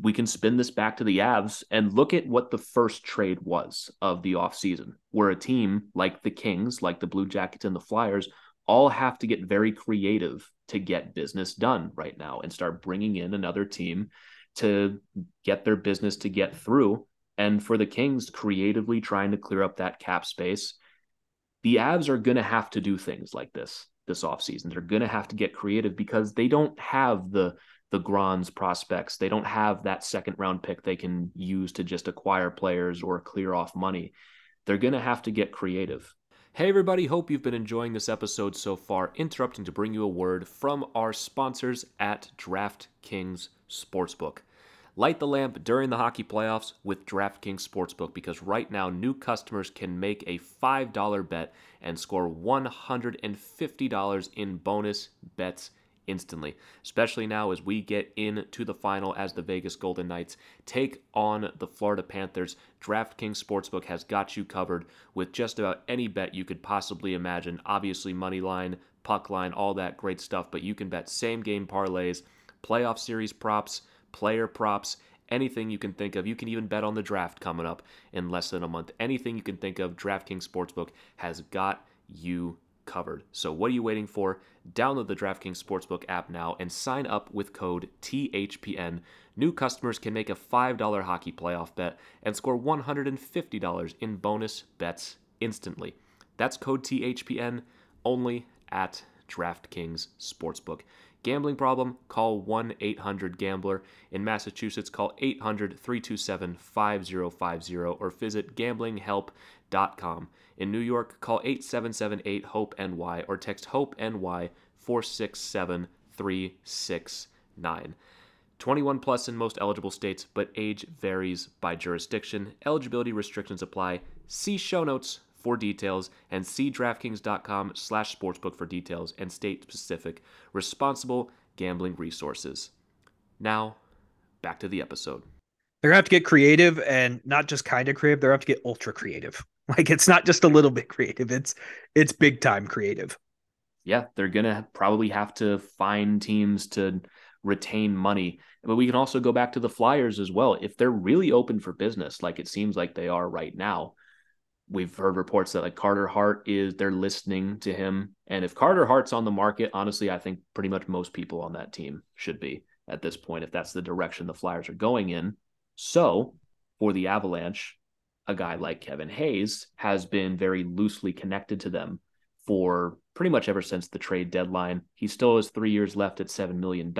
we can spin this back to the Avs and look at what the first trade was of the offseason, where a team like the Kings, like the Blue Jackets and the Flyers, all have to get very creative to get business done right now and start bringing in another team to get their business to get through. And for the Kings, creatively trying to clear up that cap space, the Avs are going to have to do things like this this offseason. They're going to have to get creative because they don't have the the Grans prospects. They don't have that second round pick they can use to just acquire players or clear off money. They're going to have to get creative. Hey, everybody, hope you've been enjoying this episode so far. Interrupting to bring you a word from our sponsors at DraftKings Sportsbook. Light the lamp during the hockey playoffs with DraftKings Sportsbook because right now new customers can make a $5 bet and score $150 in bonus bets instantly, especially now as we get into the final as the Vegas Golden Knights take on the Florida Panthers. DraftKings Sportsbook has got you covered with just about any bet you could possibly imagine. Obviously, money line, puck line, all that great stuff, but you can bet same game parlays, playoff series props player props, anything you can think of. You can even bet on the draft coming up in less than a month. Anything you can think of, DraftKings Sportsbook has got you covered. So what are you waiting for? Download the DraftKings Sportsbook app now and sign up with code THPN. New customers can make a $5 hockey playoff bet and score $150 in bonus bets instantly. That's code THPN only at DraftKings Sportsbook. Gambling problem? Call 1 800 Gambler. In Massachusetts, call 800 327 5050 or visit gamblinghelp.com. In New York, call 8778 HOPE NY or text HOPE NY 467 369. 21 plus in most eligible states, but age varies by jurisdiction. Eligibility restrictions apply. See show notes for details and see DraftKings.com slash sportsbook for details and state-specific responsible gambling resources. Now, back to the episode. They're gonna have to get creative and not just kind of creative, they're gonna have to get ultra creative. (laughs) Like it's not just a little bit creative, it's it's big time creative. Yeah, they're gonna probably have to find teams to retain money. But we can also go back to the Flyers as well. If they're really open for business, like it seems like they are right now, we've heard reports that like Carter Hart is they're listening to him. And if Carter Hart's on the market, honestly, I think pretty much most people on that team should be at this point if that's the direction the Flyers are going in. So for the Avalanche, a guy like Kevin Hayes has been very loosely connected to them for pretty much ever since the trade deadline. He still has three years left at $7 million.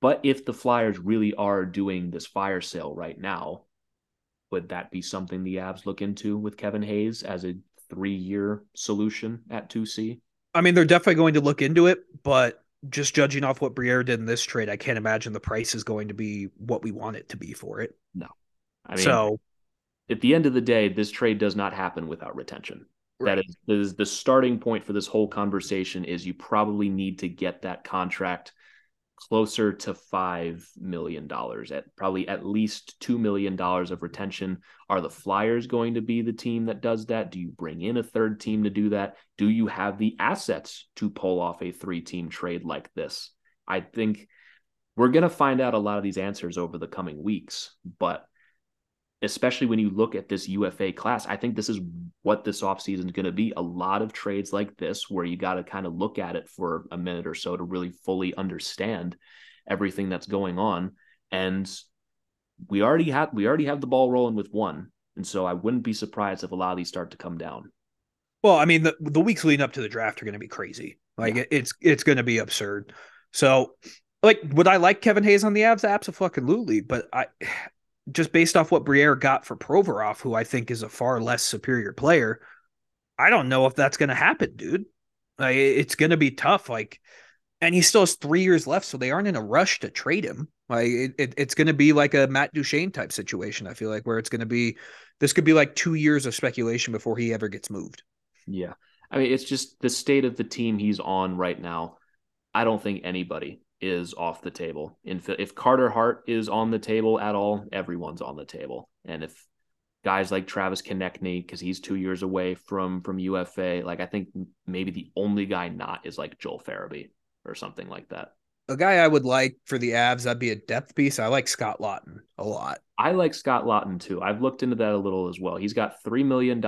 But if the Flyers really are doing this fire sale right now, would that be something the Avs look into with Kevin Hayes as a three year solution at 2C? I mean, they're definitely going to look into it, but just judging off what Briere did in this trade, I can't imagine the price is going to be what we want it to be for it. No. I mean, so at the end of the day, this trade does not happen without retention. Right. That is, that is the starting point for this whole conversation is you probably need to get that contract closer to five million dollars at probably at least two million dollars of retention. Are the Flyers going to be the team that does that? Do you bring in a third team to do that? Do you have the assets to pull off a three team trade like this? I think we're going to find out a lot of these answers over the coming weeks, but especially when you look at this UFA class, I think this is what this offseason is going to be. A lot of trades like this where you got to kind of look at it for a minute or so to really fully understand everything that's going on. And we already have we already have the ball rolling with one. And so I wouldn't be surprised if a lot of these start to come down. Well, I mean, the, the weeks leading up to the draft are going to be crazy. Like yeah. it's it's going to be absurd. So, like, would I like Kevin Hayes on the Avs? Absolutely. But I just based off what Briere got for Provorov, who I think is a far less superior player, I don't know if that's going to happen, dude. Like, it's going to be tough. Like, and he still has three years left, so they aren't in a rush to trade him. Like, it, it, it's going to be like a Matt Duchene type situation. I feel like where it's going to be, this could be like two years of speculation before he ever gets moved. Yeah, I mean, it's just the state of the team he's on right now. I don't think anybody is off the table. If, if Carter Hart is on the table at all, everyone's on the table. And if guys like Travis Konecny, because he's two years away from from UFA, like I think maybe the only guy not is like Joel Farabee or something like that. a guy I would like for the Avs, that'd be a depth piece. I like Scott Laughton a lot. I like Scott Laughton too. I've looked into that a little as well. He's got $3 million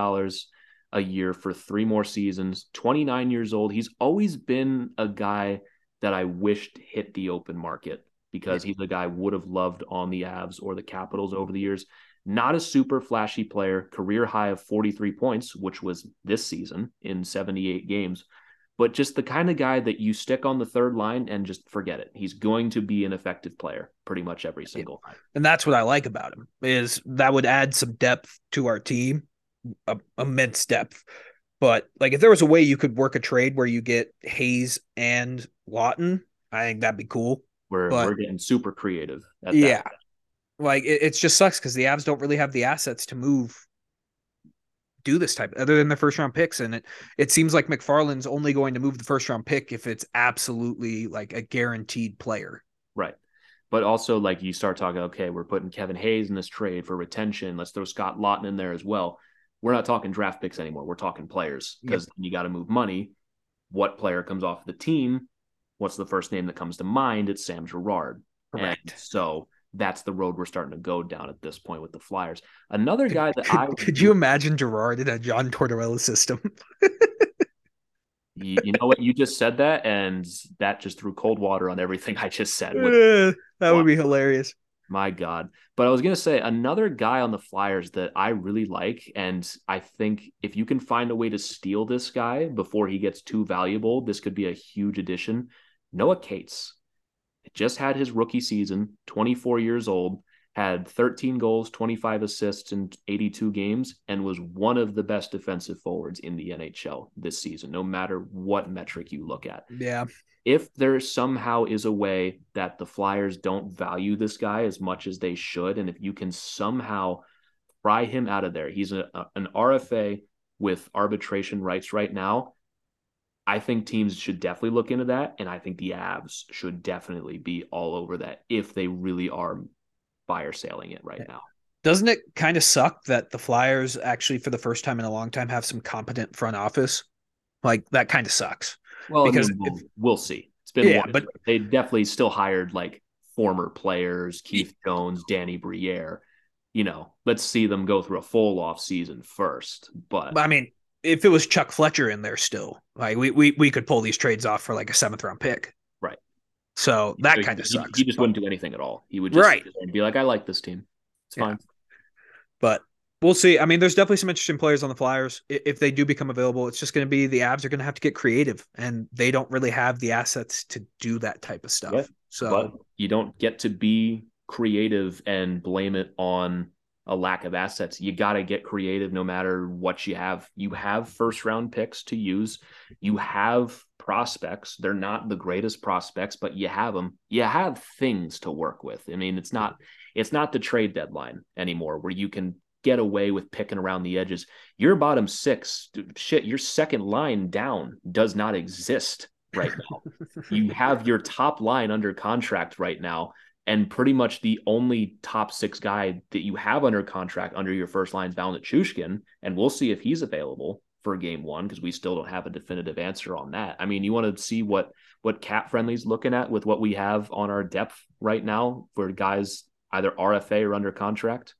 a year for three more seasons, 29 years old. He's always been a guy that I wished hit the open market because he's a guy I would have loved on the Avs or the Capitals over the years. Not a super flashy player, career high of 43 points, which was this season in 78 games but just the kind of guy that you stick on the third line and just forget it. He's going to be an effective player pretty much every single time. And that's what I like about him is that would add some depth to our team, a, immense depth. But like if there was a way you could work a trade where you get Hayes and Laughton, I think that'd be cool. We're but, we're getting super creative. yeah. Like it, it just sucks because the Avs don't really have the assets to move do this type other than the first round picks and it it seems like MacFarland's only going to move the first round pick if it's absolutely like a guaranteed player. Right. But also like you start talking okay, we're putting Kevin Hayes in this trade for retention. Let's throw Scott Laughton in there as well. We're not talking draft picks anymore. We're talking players because yep. you got to move money. What player comes off the team? What's the first name that comes to mind? It's Sam Girard. Correct. And so that's the road we're starting to go down at this point with the Flyers. Another guy that could, I could you imagine Girard in a John Tortorella system? you, you, know what? You just said that, and that just threw cold water on everything (laughs) I just said. With, uh, that would be hilarious. My God. But I was going to say another guy on the Flyers that I really like. And I think if you can find a way to steal this guy before he gets too valuable, this could be a huge addition. Noah Cates just had his rookie season, 24 years old, had 13 goals, 25 assists in 82 games, and was one of the best defensive forwards in the NHL this season, no matter what metric you look at. Yeah. If there somehow is a way that the Flyers don't value this guy as much as they should, and if you can somehow pry him out of there, he's a, an RFA with arbitration rights right now I think teams should definitely look into that. And I think the Avs should definitely be all over that if they really are fire sailing it right now. Doesn't it kind of suck that the Flyers actually, for the first time in a long time, have some competent front office? Like that kind of sucks. Well, because I mean, we'll, if, we'll, see. It's been yeah, but they definitely still hired like former players, Keith Jones, Danny Briere. You know, let's see them go through a full off season first. But I mean, if it was Chuck Fletcher in there still, like we we we could pull these trades off for like a seventh round pick. So that so kind of sucks. He just wouldn't do anything at all. He would just right. be like, I like this team. It's yeah. fine. But we'll see. I mean, there's definitely some interesting players on the Flyers. If they do become available, it's just going to be the Avs are going to have to get creative, and they don't really have the assets to do that type of stuff. Yeah, so but you don't get to be creative and blame it on a lack of assets. You got to get creative no matter what you have. You have first round picks to use. You have prospects. They're not the greatest prospects, but you have them. You have things to work with. I mean, it's not it's not the trade deadline anymore where you can get away with picking around the edges. Your bottom 6, shit, your second line down does not exist right now. (laughs) you have your top line under contract right now and pretty much the only top six guy that you have under contract under your first line is Valentin Nichushkin, and we'll see if he's available for game one because we still don't have a definitive answer on that. I mean, you want to see what what cap friendly's looking at with what we have on our depth right now for guys either RFA or under contract.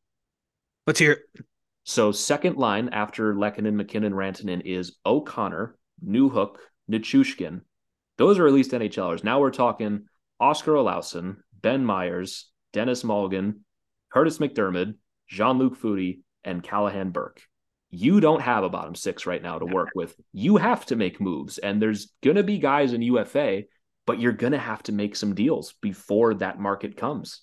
Let's hear it. So second line after Lehkonen, MacKinnon, Rantanen is O'Connor, Newhook, Nichushkin. Those are at least NHLers. Now we're talking Oscar Olausson, Ben Meyers, Denis Malgin, Curtis McDermott, Jean Luc Foudy, and Callahan Burke. You don't have a bottom six right now to work with. You have to make moves, and there's going to be guys in UFA, but you're going to have to make some deals before that market comes.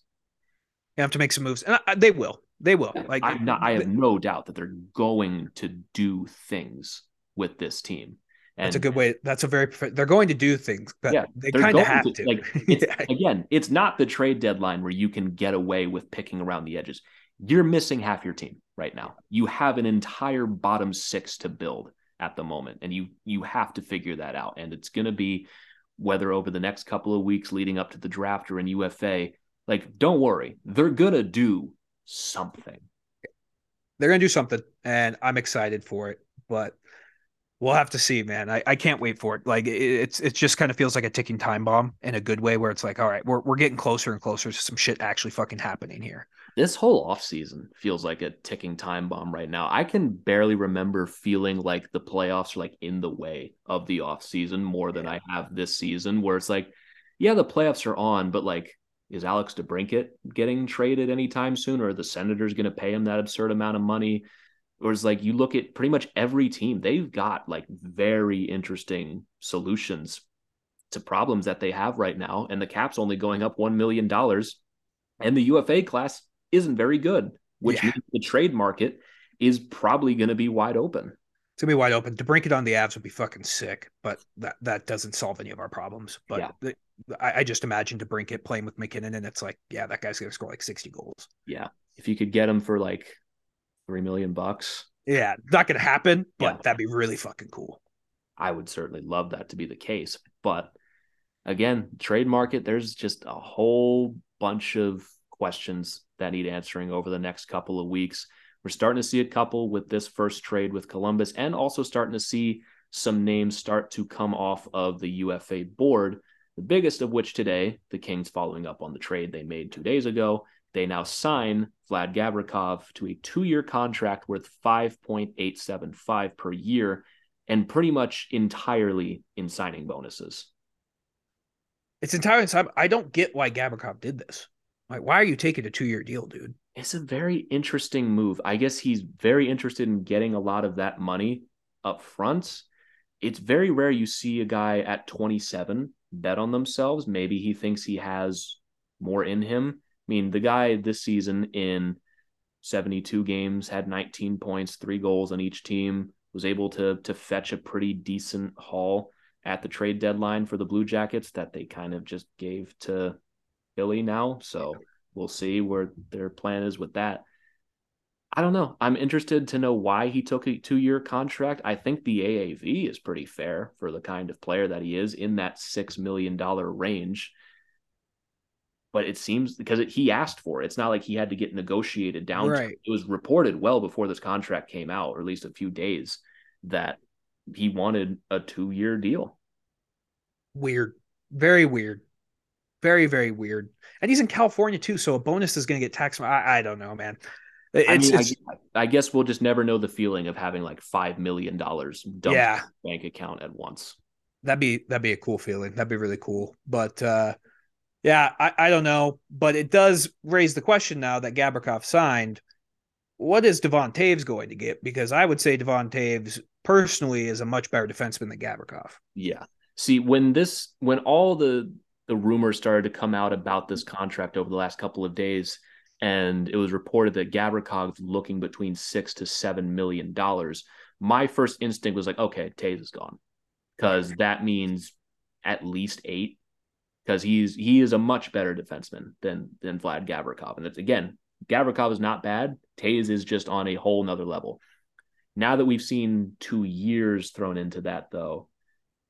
You have to make some moves, and they will. They will. Like not, i have no doubt that they're going to do things with this team. And that's a good way. That's a very. They're going to do things, but yeah, they kind of have to. to. Like (laughs) it's, again, it's not the trade deadline where you can get away with picking around the edges. You're missing half your team right now. You have an entire bottom six to build at the moment, and you you have to figure that out. And it's going to be whether over the next couple of weeks leading up to the draft or in UFA. Like, don't worry, they're gonna do something. They're gonna do something, and I'm excited for it. But We'll have to see, man. I, I can't wait for it. Like it's it just kind of feels like a ticking time bomb in a good way, where it's like, all right, we're we're getting closer and closer to some shit actually fucking happening here. This whole offseason feels like a ticking time bomb right now. I can barely remember feeling like the playoffs are like in the way of the offseason more than I have this season, where it's like, yeah, the playoffs are on, but like, is Alex DeBrincat getting traded anytime soon? Or are the Senators going to pay him that absurd amount of money? It's like you look at pretty much every team, they've got like very interesting solutions to problems that they have right now. And the cap's only going up $1 million. And the UFA class isn't very good, which yeah. means the trade market is probably going to be wide open. It's gonna be wide open. DeBrincat on the Avs would be fucking sick, but that that doesn't solve any of our problems. But yeah. the, I, I, just imagine DeBrincat playing with MacKinnon, and it's like, yeah, that guy's gonna score like sixty goals. Yeah, if you could get him for like three million bucks. Yeah, not gonna happen, but yeah. that'd be really fucking cool. I would certainly love that to be the case. But again, trade market, there's just a whole bunch of questions that need answering over the next couple of weeks. We're starting to see a couple with this first trade with Columbus, and also starting to see some names start to come off of the UFA board. The biggest of which today, the Kings following up on the trade they made two days ago, they now sign Vlad Gavrikov to a two year contract worth 5.875 per year and pretty much entirely in signing bonuses. It's entirely I don't get why Gavrikov did this. Like, why are you taking a two year deal, dude? It's a very interesting move. I guess he's very interested in getting a lot of that money up front. It's very rare you see a guy at 27 bet on themselves. Maybe he thinks he has more in him. I mean, the guy this season in 72 games had 19 points, three goals on each team, was able to to fetch a pretty decent haul at the trade deadline for the Blue Jackets that they kind of just gave to Philly now. So we'll see where their plan is with that. I don't know. I'm interested to know why he took a two year contract. I think the AAV is pretty fair for the kind of player that he is in that $6 million range but it seems because it, he asked for it. It's not like he had to get negotiated down. Right. It was reported well before this contract came out, or at least a few days, that he wanted a two year deal. Weird. Very weird. Very, very weird. And he's in California too. So a bonus is going to get taxed. I, I don't know, man. It's, I, mean, it's, I, I, guess we'll just never know the feeling of having like $5 million dumped yeah. bank account at once. That'd be, that'd be a cool feeling. That'd be really cool. But, uh, yeah, I, I don't know, but it does raise the question now that Gavrikov signed. What is Devon Toews going to get? Because I would say Devon Toews personally is a much better defenseman than Gavrikov. Yeah. See, when this when all the the rumors started to come out about this contract over the last couple of days, and it was reported that Gavrikov's looking between six to seven million dollars. My first instinct was like, okay, Toews is gone, because that means at least eight because he's he is a much better defenseman than than Vlad Gavrikov. And again, Gavrikov is not bad. Toews is just on a whole nother level. Now that we've seen two years thrown into that, though,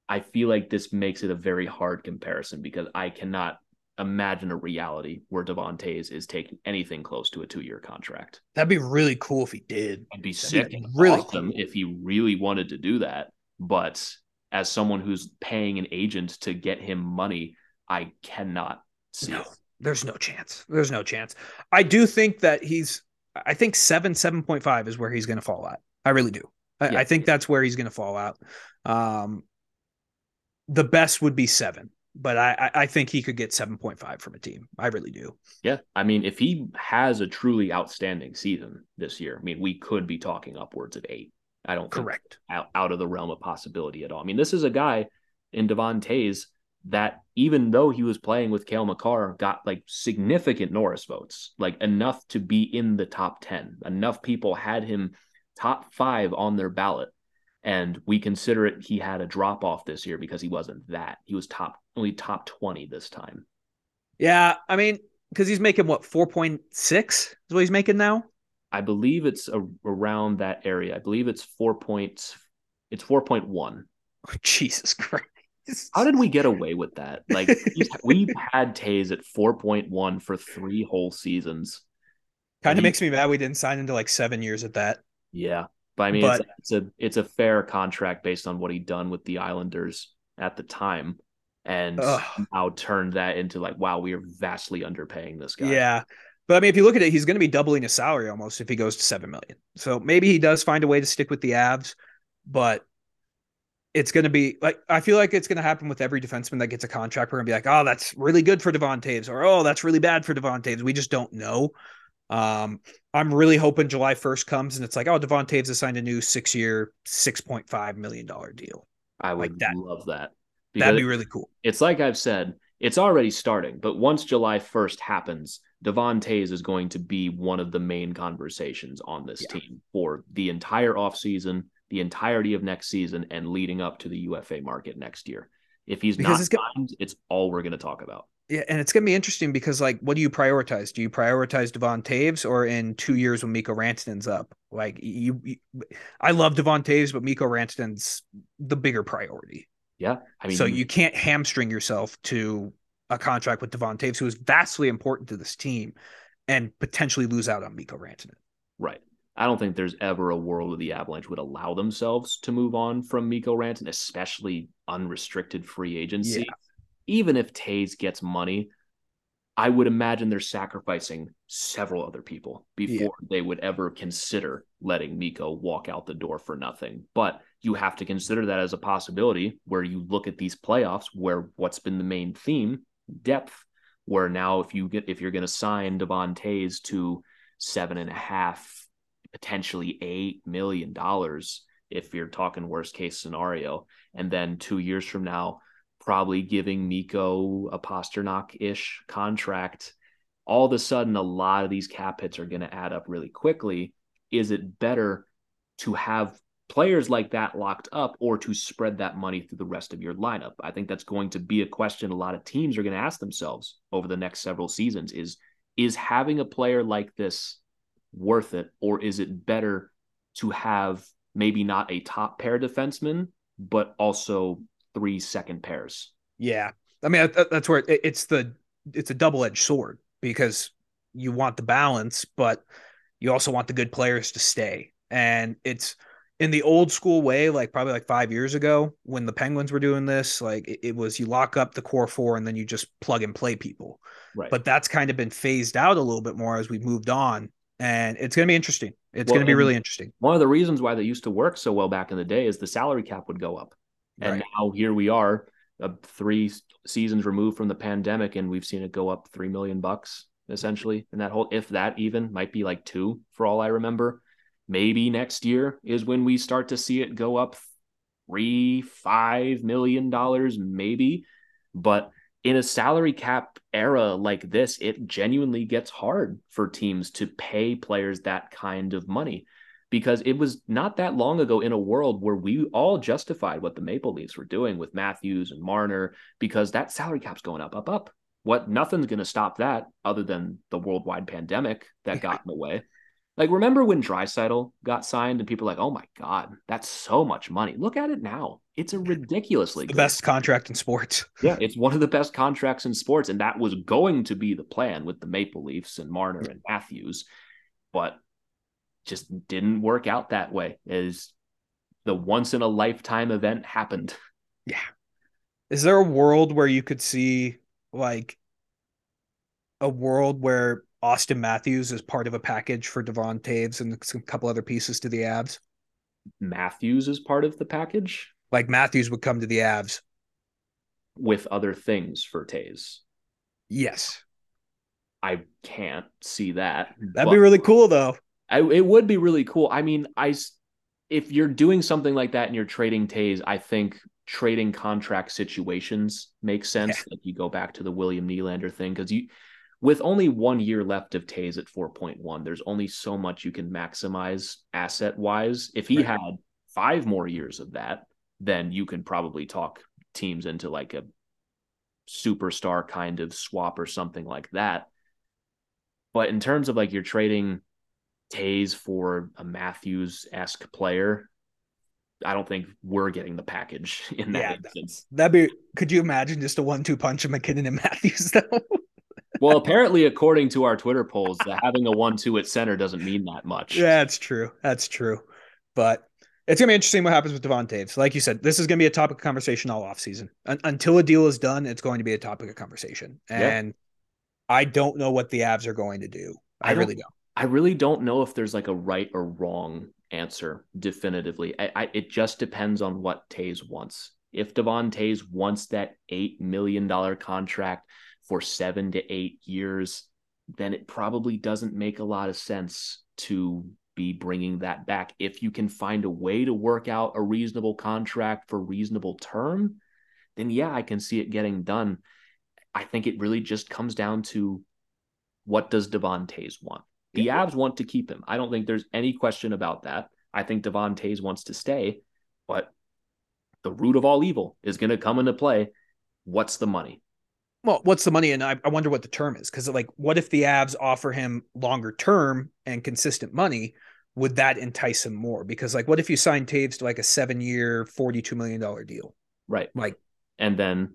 I feel like this makes it a very hard comparison because I cannot imagine a reality where Devon is taking anything close to a two-year contract. That'd be really cool if he did. It'd be That'd sick be really awesome cool. if he really wanted to do that. But as someone who's paying an agent to get him money, I cannot see. No, there's no chance. There's no chance. I do think that he's. I think seven, seven point five is where he's going to fall at. I really do. I, yeah. I think that's where he's going to fall out. Um, the best would be seven, but I, I think he could get seven point five from a team. I really do. Yeah, I mean, if he has a truly outstanding season this year, I mean, we could be talking upwards of eight. I don't correct out, out of the realm of possibility at all. I mean, this is a guy in Devon Toews that even though he was playing with Cale Makar, got like significant Norris votes, like enough to be in the top 10. Enough people had him top five on their ballot. And we consider it he had a drop off this year because he wasn't that. He was top only top 20 this time. Yeah. I mean, because he's making what 4.6 is what he's making now? I believe it's a, around that area. I believe it's four points. It's 4.1. Oh, (laughs) Jesus Christ. How did we get away with that? Like we've had Toews at 4.1 for three whole seasons. Kind of makes me mad we didn't sign into like seven years at that. Yeah. But I mean, But- it's, it's a it's a fair contract based on what he'd done with the Islanders at the time, and Ugh. now turned that into like, wow, we are vastly underpaying this guy. Yeah. But I mean, if you look at it, he's going to be doubling his salary almost if he goes to seven million. So maybe he does find a way to stick with the Avs, but it's going to be like I feel like it's going to happen with every defenseman that gets a contract. We're going to be like, oh, that's really good for Devon Toews, or oh, that's really bad for Devon Toews. We just don't know. Um, I'm really hoping July 1st comes and it's like, oh, Devon Toews has signed a new six-year, six point five million dollar deal. I would Like that. love that. That'd be really cool. it's like I've said, it's already starting, but once July 1st happens, Devon Toews is going to be one of the main conversations on this Yeah. team for the entire offseason, the entirety of next season, and leading up to the UFA market next year. If he's Because not it's signed, it's all we're going to talk about. Yeah, and it's gonna be interesting because like, what do you prioritize? Do you prioritize Devon Toews or in two years when Mikko Rantanen's up? Like you, you I love Devon Toews, but Mikko Rantanen's the bigger priority. Yeah. I mean, so you can't hamstring yourself to a contract with Devon Toews, who is vastly important to this team, and potentially lose out on Mikko Rantanen. Right. I don't think there's ever a world where the Avalanche would allow themselves to move on from Mikko Ranton, especially unrestricted free agency. Yeah. Even if Toews gets money, I would imagine they're sacrificing several other people before they would ever consider letting Mikko walk out the door for nothing. But you have to consider that as a possibility where you look at these playoffs where what's been the main theme, depth, where now if you get if you're gonna sign Devon Toews to seven and a half, potentially eight million dollars if you're talking worst case scenario. And then two years from now, probably giving Mikko a Pastrnak ish contract. All of a sudden, a lot of these cap hits are going to add up really quickly. Is it better to have players like that locked up or to spread that money through the rest of your lineup? I think that's going to be a question a lot of teams are going to ask themselves over the next several seasons is is having a player like this worth it or is it better to have maybe not a top pair defenseman but also three second pairs Yeah, I mean that's where it's the it's a double edged sword because you want the balance, but you also want the good players to stay. And it's in the old school way, like probably like five years ago when the Penguins were doing this. Like it, it was you lock up the core four and then you just plug and play people. right But that's kind of been phased out a little bit more as we've moved on, and it's going to be interesting. It's Well, going to be really interesting. one of the reasons why they used to work so well back in the day is the salary cap would go up and Right. now here we are uh, three seasons removed from the pandemic and we've seen it go up 3 million bucks essentially and that whole if that even might be like 2 for all I remember maybe next year is when we start to see it go up 3 5 million dollars maybe but in a salary cap era like this it genuinely gets hard for teams to pay players that kind of money because it was not that long ago in a world where we all justified what the Maple Leafs were doing with Matthews and Marner because that salary cap's going up, up, up. What nothing's going to stop that other than the worldwide pandemic that got in the way. Like, remember when Draisaitl got signed and people were like, oh my God, that's so much money. Look at it now. It's a ridiculously The good best contract in sports. (laughs) yeah, it's one of the best contracts in sports, and that was going to be the plan with the Maple Leafs and Marner and Matthews, but just didn't work out that way. As the once in a lifetime event happened. Yeah. Is there a world where you could see like a world where Auston Matthews is part of a package for Devon Toews and a couple other pieces to the Avs? Matthews is part of the package Like Matthews would come to the Avs. with other things for Toews. Yes. I can't see that. That'd be really cool though. I, it would be really cool. I mean, I if you're doing something like that and you're trading Toews, I think trading contract situations makes sense. Like you go back to the William Nylander thing because you, with only one year left of Toews at 4.1, there's only so much you can maximize asset wise. If he Right. had five more years of that, then you can probably talk teams into like a superstar kind of swap or something like that. But in terms of like you're trading Toews for a Matthews esque player, I don't think we're getting the package (laughs) in that Yeah. instance. That'd be could you imagine just a one two punch of MacKinnon and Matthews though? (laughs) Well, apparently, according to our Twitter polls, that having a one-two at center doesn't mean that much. yeah, that's true. That's true. But it's gonna be interesting what happens with Devon Toews. Like you said, this is gonna be a topic of conversation all offseason. Un- until a deal is done, it's going to be a topic of conversation. And yep. I don't know what the Avs are going to do. I, I don't, really don't. I really don't know if there's like a right or wrong answer definitively. I, I, it just depends on what Toews wants. If Devon Toews wants that eight million dollar contract for seven to eight years, then it probably doesn't make a lot of sense to be bringing that back. If you can find a way to work out a reasonable contract for reasonable term, then yeah, I can see it getting done. I think it really just comes down to what does Devon Toews want? The yeah. Avs want to keep him. I don't think there's any question about that. I think Devon Toews wants to stay, but the root of all evil is going to come into play. What's the money? Well, what's the money? And I, I wonder what the term is. Because, like, what if the Avs offer him longer term and consistent money? Would that entice him more? Because, like, what if you sign Toews to like a seven year, $42 million deal? Right. Like, and then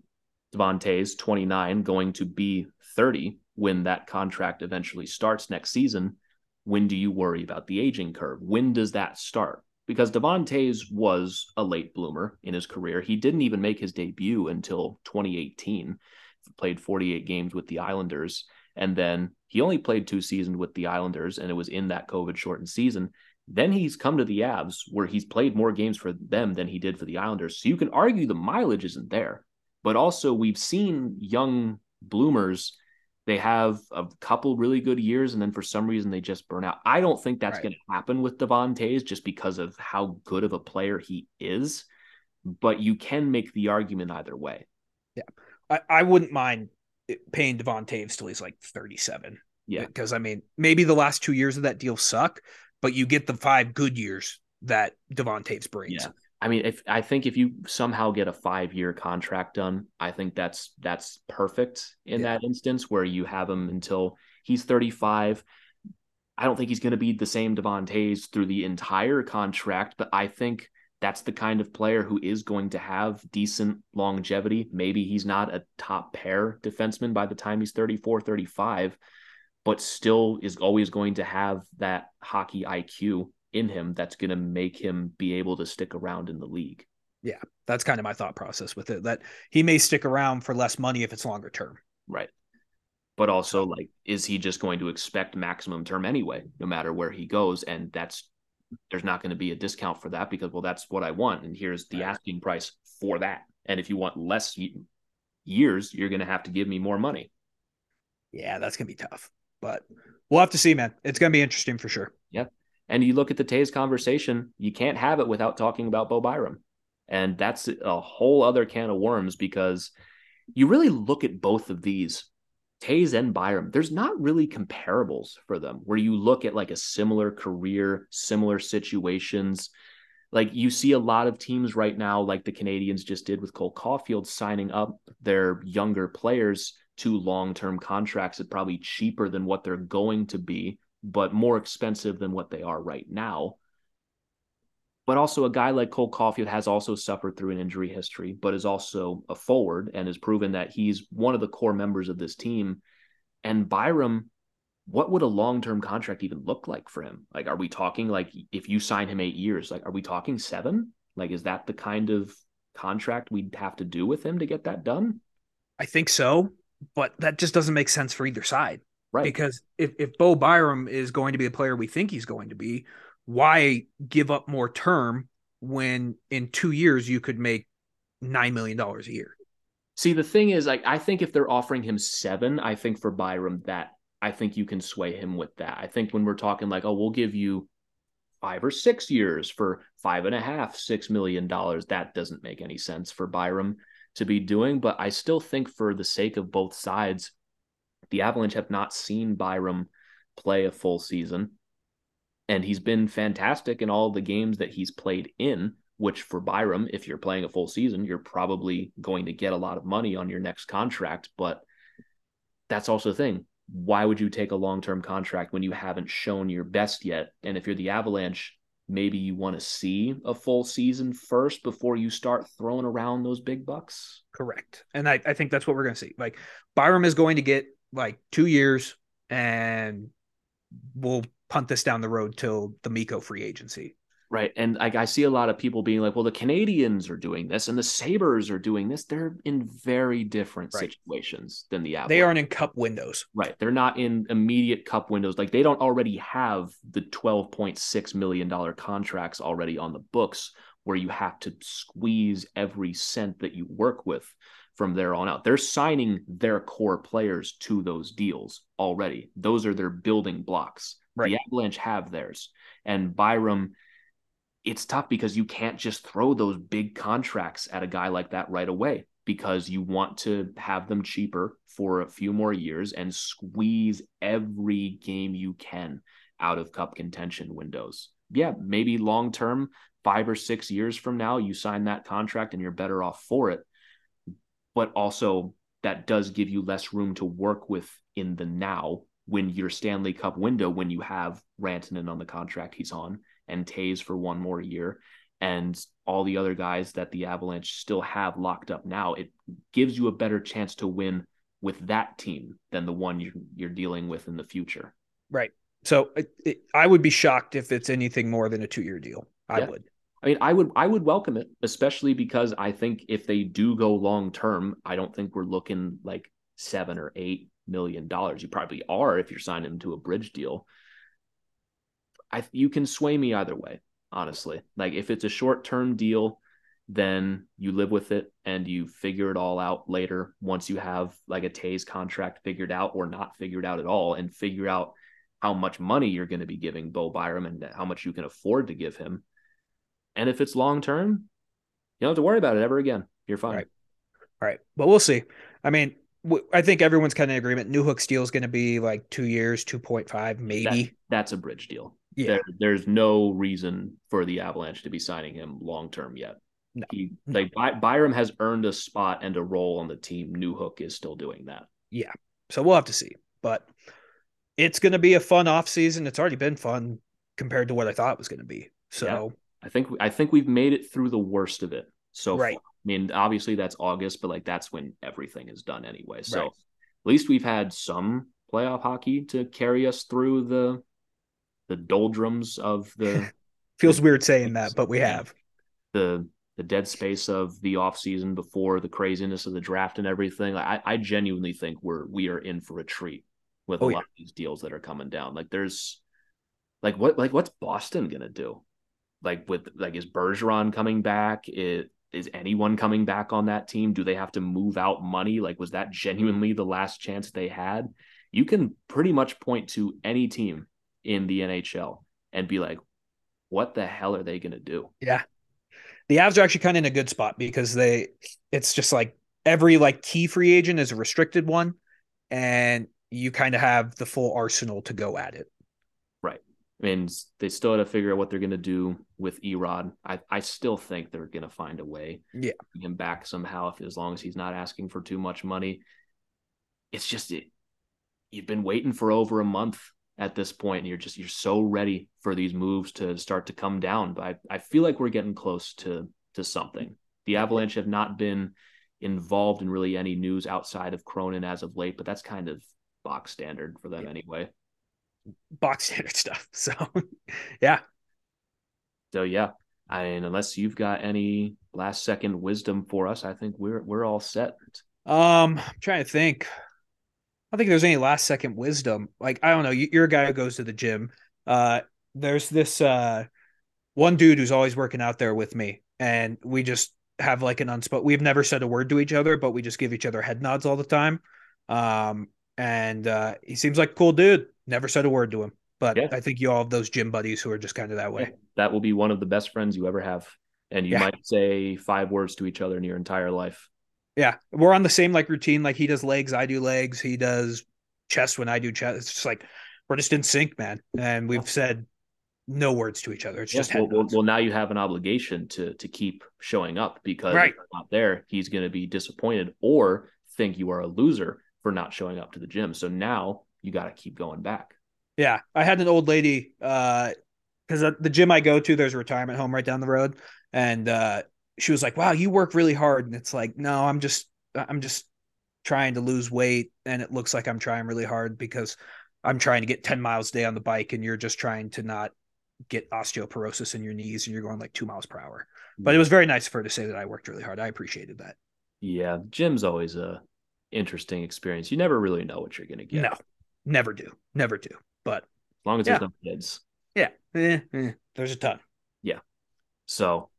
Devon Toews, 29, going to be 30 when that contract eventually starts next season. When do you worry about the aging curve? When does that start? Because Devon Toews was a late bloomer in his career. He didn't even make his debut until 2018 played 48 games with the Islanders. And then he only played two seasons with the Islanders, and it was in that COVID shortened season. Then he's come to the Avs where he's played more games for them than he did for the Islanders. So you can argue the mileage isn't there. But also, we've seen young bloomers, they have a couple really good years, and then for some reason they just burn out. I don't think that's right. going to happen with Devon Toews just because of how good of a player he is. But you can make the argument either way. Yeah. I, I wouldn't mind paying Devon Toews till he's like 37. Yeah. Because I mean, maybe the last two years of that deal suck, but you get the five good years that Devon Toews brings. Yeah. I mean, if I think if you somehow get a five year contract done, I think that's that's perfect in yeah. that instance where you have him until he's 35. I don't think he's going to be the same Devon Toews through the entire contract, but I think that's the kind of player who is going to have decent longevity. Maybe he's not a top pair defenseman by the time he's 34, 35, but still is always going to have that hockey IQ in him that's going to make him be able to stick around in the league. Yeah, that's kind of my thought process with it that he may stick around for less money if it's longer term. Right. But also, like, is he just going to expect maximum term anyway, no matter where he goes? And that's there's not going to be a discount for that because well that's what I want and here's the asking price for that. And if you want less years, you're going to have to give me more money. Yeah, that's going to be tough. But we'll have to see, man. It's going to be interesting for sure. Yeah. And you look at the Toews conversation, you can't have it without talking about Bo Byram. And that's a whole other can of worms because you really look at both of these Toews and Byram, there's not really comparables for them where you look at like a similar career, similar situations. Like you see a lot of teams right now, like the Canadiens just did with Cole Caufield, signing up their younger players to long term contracts that probably cheaper than what they're going to be, but more expensive than what they are right now. But also, a guy like Cole Caufield has also suffered through an injury history, but is also a forward and has proven that he's one of the core members of this team. And Byram, what would a long term contract even look like for him? Like, are we talking like if you sign him eight years, like, are we talking seven? Like, is that the kind of contract we'd have to do with him to get that done? I think so, but that just doesn't make sense for either side. Right. Because if, if Bo Byram is going to be the player we think he's going to be, why give up more term when in two years you could make nine million dollars a year? See, the thing is, like, I think if they're offering him seven, I think for Byram that I think you can sway him with that. I think when we're talking like, oh, we'll give you five or six years for five and a half, six million dollars, that doesn't make any sense for Byram to be doing. But I still think for the sake of both sides, the Avalanche have not seen Byram play a full season and he's been fantastic in all the games that he's played in which for Byram if you're playing a full season you're probably going to get a lot of money on your next contract. But that's also the thing. Why would you take a long-term contract when you haven't shown your best yet? And if you're the Avalanche maybe you want to see a full season first before you start throwing around those big bucks? Correct. And I, I think that's what we're going to see. Like Byram is going to get like two years and we'll punt this down the road till the Mikko free agency. Right. And like I see a lot of people being like, well, the Canadiens are doing this and the Sabres are doing this. They're in very different right. situations than the Avalanche. They aren't in cup windows. Right. They're not in immediate cup windows. Like they don't already have the $12.6 million contracts already on the books where you have to squeeze every cent that you work with from there on out. They're signing their core players to those deals already. Those are their building blocks. Right. The Avalanche have theirs. And Byram – it's tough because you can't just throw those big contracts at a guy like that right away because you want to have them cheaper for a few more years and squeeze every game you can out of cup contention windows. Yeah, maybe long term, five or six years from now, you sign that contract and you're better off for it. But also, that does give you less room to work with in the now when your Stanley Cup window, when you have Rantanen on the contract he's on, and Toews for one more year and all the other guys that the Avalanche still have locked up now, it gives you a better chance to win with that team than the one you're, you're dealing with in the future. Right. So it, it, I would be shocked if it's anything more than a two year deal. I yeah. would. I mean, I would I would welcome it, especially because I think if they do go long term, I don't think we're looking like seven or eight million dollars. You probably are if you're signing to a bridge deal. I you can sway me either way, honestly. Like if it's a short term deal, then you live with it and you figure it all out later once you have like a Toews contract figured out or not figured out at all and figure out how much money you're going to be giving Bo Byram and how much you can afford to give him. And if it's long term, you don't have to worry about it ever again. You're fine. Right. All right. But we'll see. I mean, I think everyone's kind of in agreement. New Newhook's deal is going to be like two years, 2.5, maybe. That, that's a bridge deal. Yeah. There, there's no reason for the Avalanche to be signing him long term yet. No. He like By- Byram has earned a spot and a role on the team. Newhook is still doing that. Yeah. So we'll have to see. But it's going to be a fun off season. It's already been fun compared to what I thought it was going to be. So yeah. I think I think we've made it through the worst of it. So right. Far. I mean, obviously that's August, but like that's when everything is done anyway. So right. at least we've had some playoff hockey to carry us through the the doldrums of the (laughs) feels the, weird saying that, but we have the the dead space of the off season before the craziness of the draft and everything. I, I genuinely think we're we are in for a treat with oh, a lot yeah. of these deals that are coming down. Like there's like what like what's Boston gonna do? Like with like is Bergeron coming back? It is anyone coming back on that team? Do they have to move out money? Like was that genuinely the last chance they had? You can pretty much point to any team in the NHL and be like, what the hell are they going to do? Yeah. The Avs are actually kind of in a good spot because they, it's just like every like key free agent is a restricted one and you kind of have the full arsenal to go at it. I mean, they still have to figure out what they're going to do with Erod. I, I still think they're going to find a way. Yeah. him back somehow, if as long as he's not asking for too much money. It's just it, you've been waiting for over a month at this point and you're just you're so ready for these moves to start to come down but I, I feel like we're getting close to to something the avalanche have not been involved in really any news outside of cronin as of late but that's kind of box standard for them yeah. anyway box (laughs) standard stuff (laughs) so yeah so yeah i mean unless you've got any last second wisdom for us i think we're we're all set um i'm trying to think I don't think there's any last second wisdom. Like I don't know, you're a guy who goes to the gym. Uh, there's this uh, one dude who's always working out there with me, and we just have like an unspoken. We've never said a word to each other, but we just give each other head nods all the time. Um, and uh, he seems like a cool dude. Never said a word to him, but yeah. I think you all have those gym buddies who are just kind of that way. Yeah. That will be one of the best friends you ever have, and you yeah. might say five words to each other in your entire life. Yeah, we're on the same like routine. Like he does legs, I do legs. He does chest when I do chest. It's just like we're just in sync, man. And we've said no words to each other. It's yeah, just well, well, well, now you have an obligation to to keep showing up because right. if you're not there, he's going to be disappointed or think you are a loser for not showing up to the gym. So now you got to keep going back. Yeah, I had an old lady uh because the gym I go to, there's a retirement home right down the road, and uh she was like, "Wow, you work really hard." And it's like, "No, I'm just I'm just trying to lose weight and it looks like I'm trying really hard because I'm trying to get 10 miles a day on the bike and you're just trying to not get osteoporosis in your knees and you're going like two miles per hour. But it was very nice of her to say that I worked really hard. I appreciated that. Yeah, gym's always a interesting experience. You never really know what you're going to get. No, never do, never do. But as long as Yeah. there's no kids. yeah, eh, eh, there's a ton. Yeah. So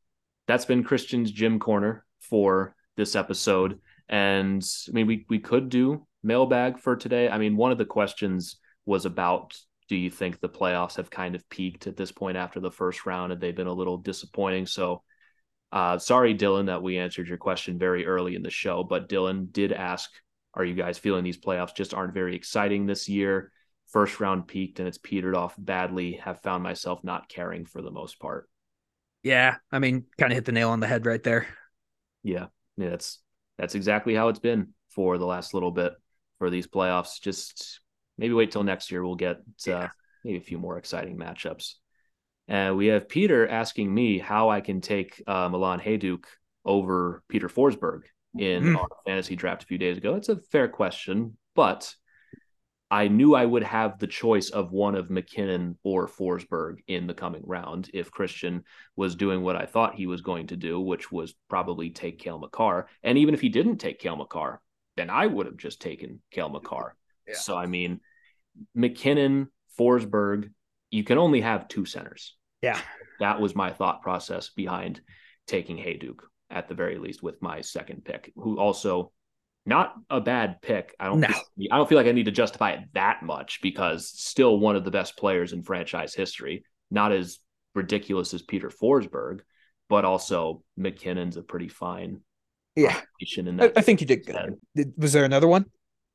that's been Christian's gym corner for this episode. And I mean, we we could do mailbag for today. I mean, one of the questions was about do you think the playoffs have kind of peaked at this point after the first round? Have they been a little disappointing? So uh sorry, Dylan, that we answered your question very early in the show, but Dylan did ask, are you guys feeling these playoffs just aren't very exciting this year? First round peaked and it's petered off badly. Have found myself not caring for the most part. Yeah, I mean, kind of hit the nail on the head right there. Yeah, yeah, that's that's exactly how it's been for the last little bit for these playoffs. Just maybe wait till next year. We'll get uh, maybe a few more exciting matchups. And we have Peter asking me how I can take uh, Milan Hejduk over Peter Forsberg in Mm. our fantasy draft a few days ago. It's a fair question, but I knew I would have the choice of one of MacKinnon or Forsberg in the coming round if Christian was doing what I thought he was going to do, which was probably take Cale Makar. And even if he didn't take Cale Makar, then I would have just taken Cale Makar. Yeah. So I mean, MacKinnon, Forsberg, you can only have two centers. Yeah. That was my thought process behind taking Hejduk at the very least with my second pick, who also not a bad pick. I don't No. feel, I don't feel like I need to justify it that much because still one of the best players in franchise history, not as ridiculous as Peter Forsberg, but also MacKinnon's a pretty fine Yeah, in I. I think you did good. Was there another one?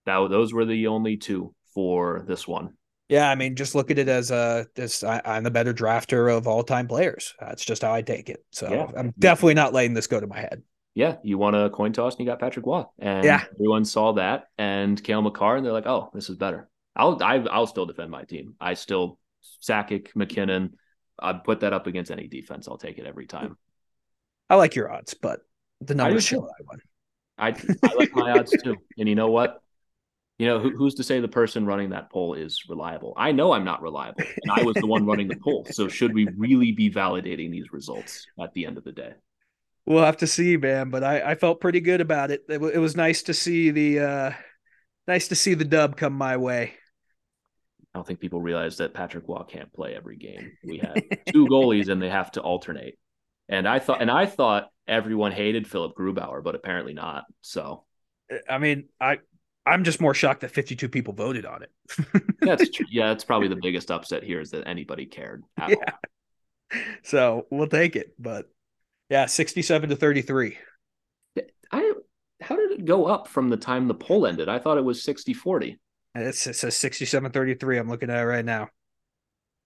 that those were the only two for this one. Yeah, I mean, just look at it as a this. I, I'm the better drafter of all time players. That's just how I take it. So Yeah. I'm definitely not letting this go to my head. Yeah, you won a coin toss and you got Patrick Roy, and Yeah. everyone saw that and Cale Makar, and they're like, "Oh, this is better." I'll I, I'll still defend my team. I still Sakic, MacKinnon. I'd put that up against any defense. I'll take it every time. I like your odds, but the numbers too. show I won. I I like my odds (laughs) too. And you know what? You know who, who's to say the person running that poll is reliable? I know I'm not reliable, and I was the one running the (laughs) poll. So should we really be validating these results at the end of the day? We'll have to see, man. But I, I felt pretty good about it. It, w- it was nice to see the uh nice to see the dub come my way. I don't think people realize that Patrick Roy can't play every game. We have two goalies and they have to alternate. And I thought and I thought everyone hated Philipp Grubauer, but apparently not. So I mean, I I'm just more shocked that 52 people voted on it. that's (laughs) true. yeah, that's probably the biggest upset here is that anybody cared at Yeah. all. so we'll take it. But yeah, 67 to 33. I how did it go up from the time the poll ended? I thought it was 60-40. It says 67 33. I'm looking at it right now.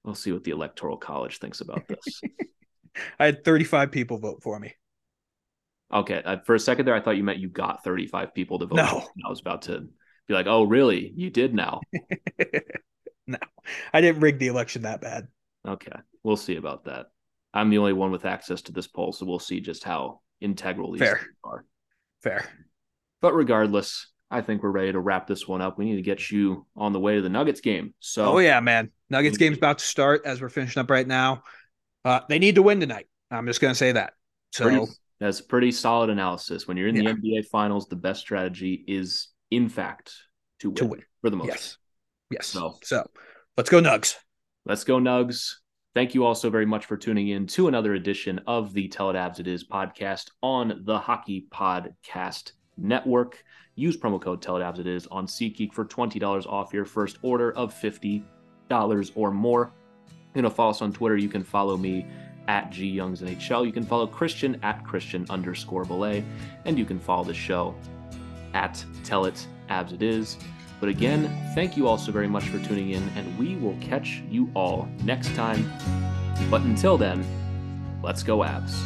We'll see what the electoral college thinks about this. (laughs) I had 35 people vote for me. Okay. Uh, for a second there, I thought you meant you got 35 people to vote. No. I was about to be like, oh really? You did now. (laughs) no, I didn't rig the election that bad. Okay. We'll see about that. I'm the only one with access to this poll, so we'll see just how integral these Fair. are. Fair. But regardless, I think we're ready to wrap this one up. We need to get you on the way to the Nuggets game. So Oh yeah, man. Nuggets game's about to start as we're finishing up right now. Uh, they need to win tonight. I'm just gonna say that. So pretty, that's pretty solid analysis. When you're in Yeah. the NBA finals, the best strategy is in fact to win, To win. for the most. yes, yes. So- So let's go Nugs. Let's go, Nugs. Thank you all so very much for tuning in to another edition of the Tell It Avs It Is podcast on the Hockey Podcast Network. Use promo code Tell It Avs It Is on SeatGeek for $20 off your first order of $50 or more. You know, follow us on Twitter. You can follow me at G Youngs NHL. You can follow Christian at Christian underscore Bolle. And you can follow the show at Tell It Avs It Is. But again, thank you all so very much for tuning in, and we will catch you all next time. But until then, let's go, Abs.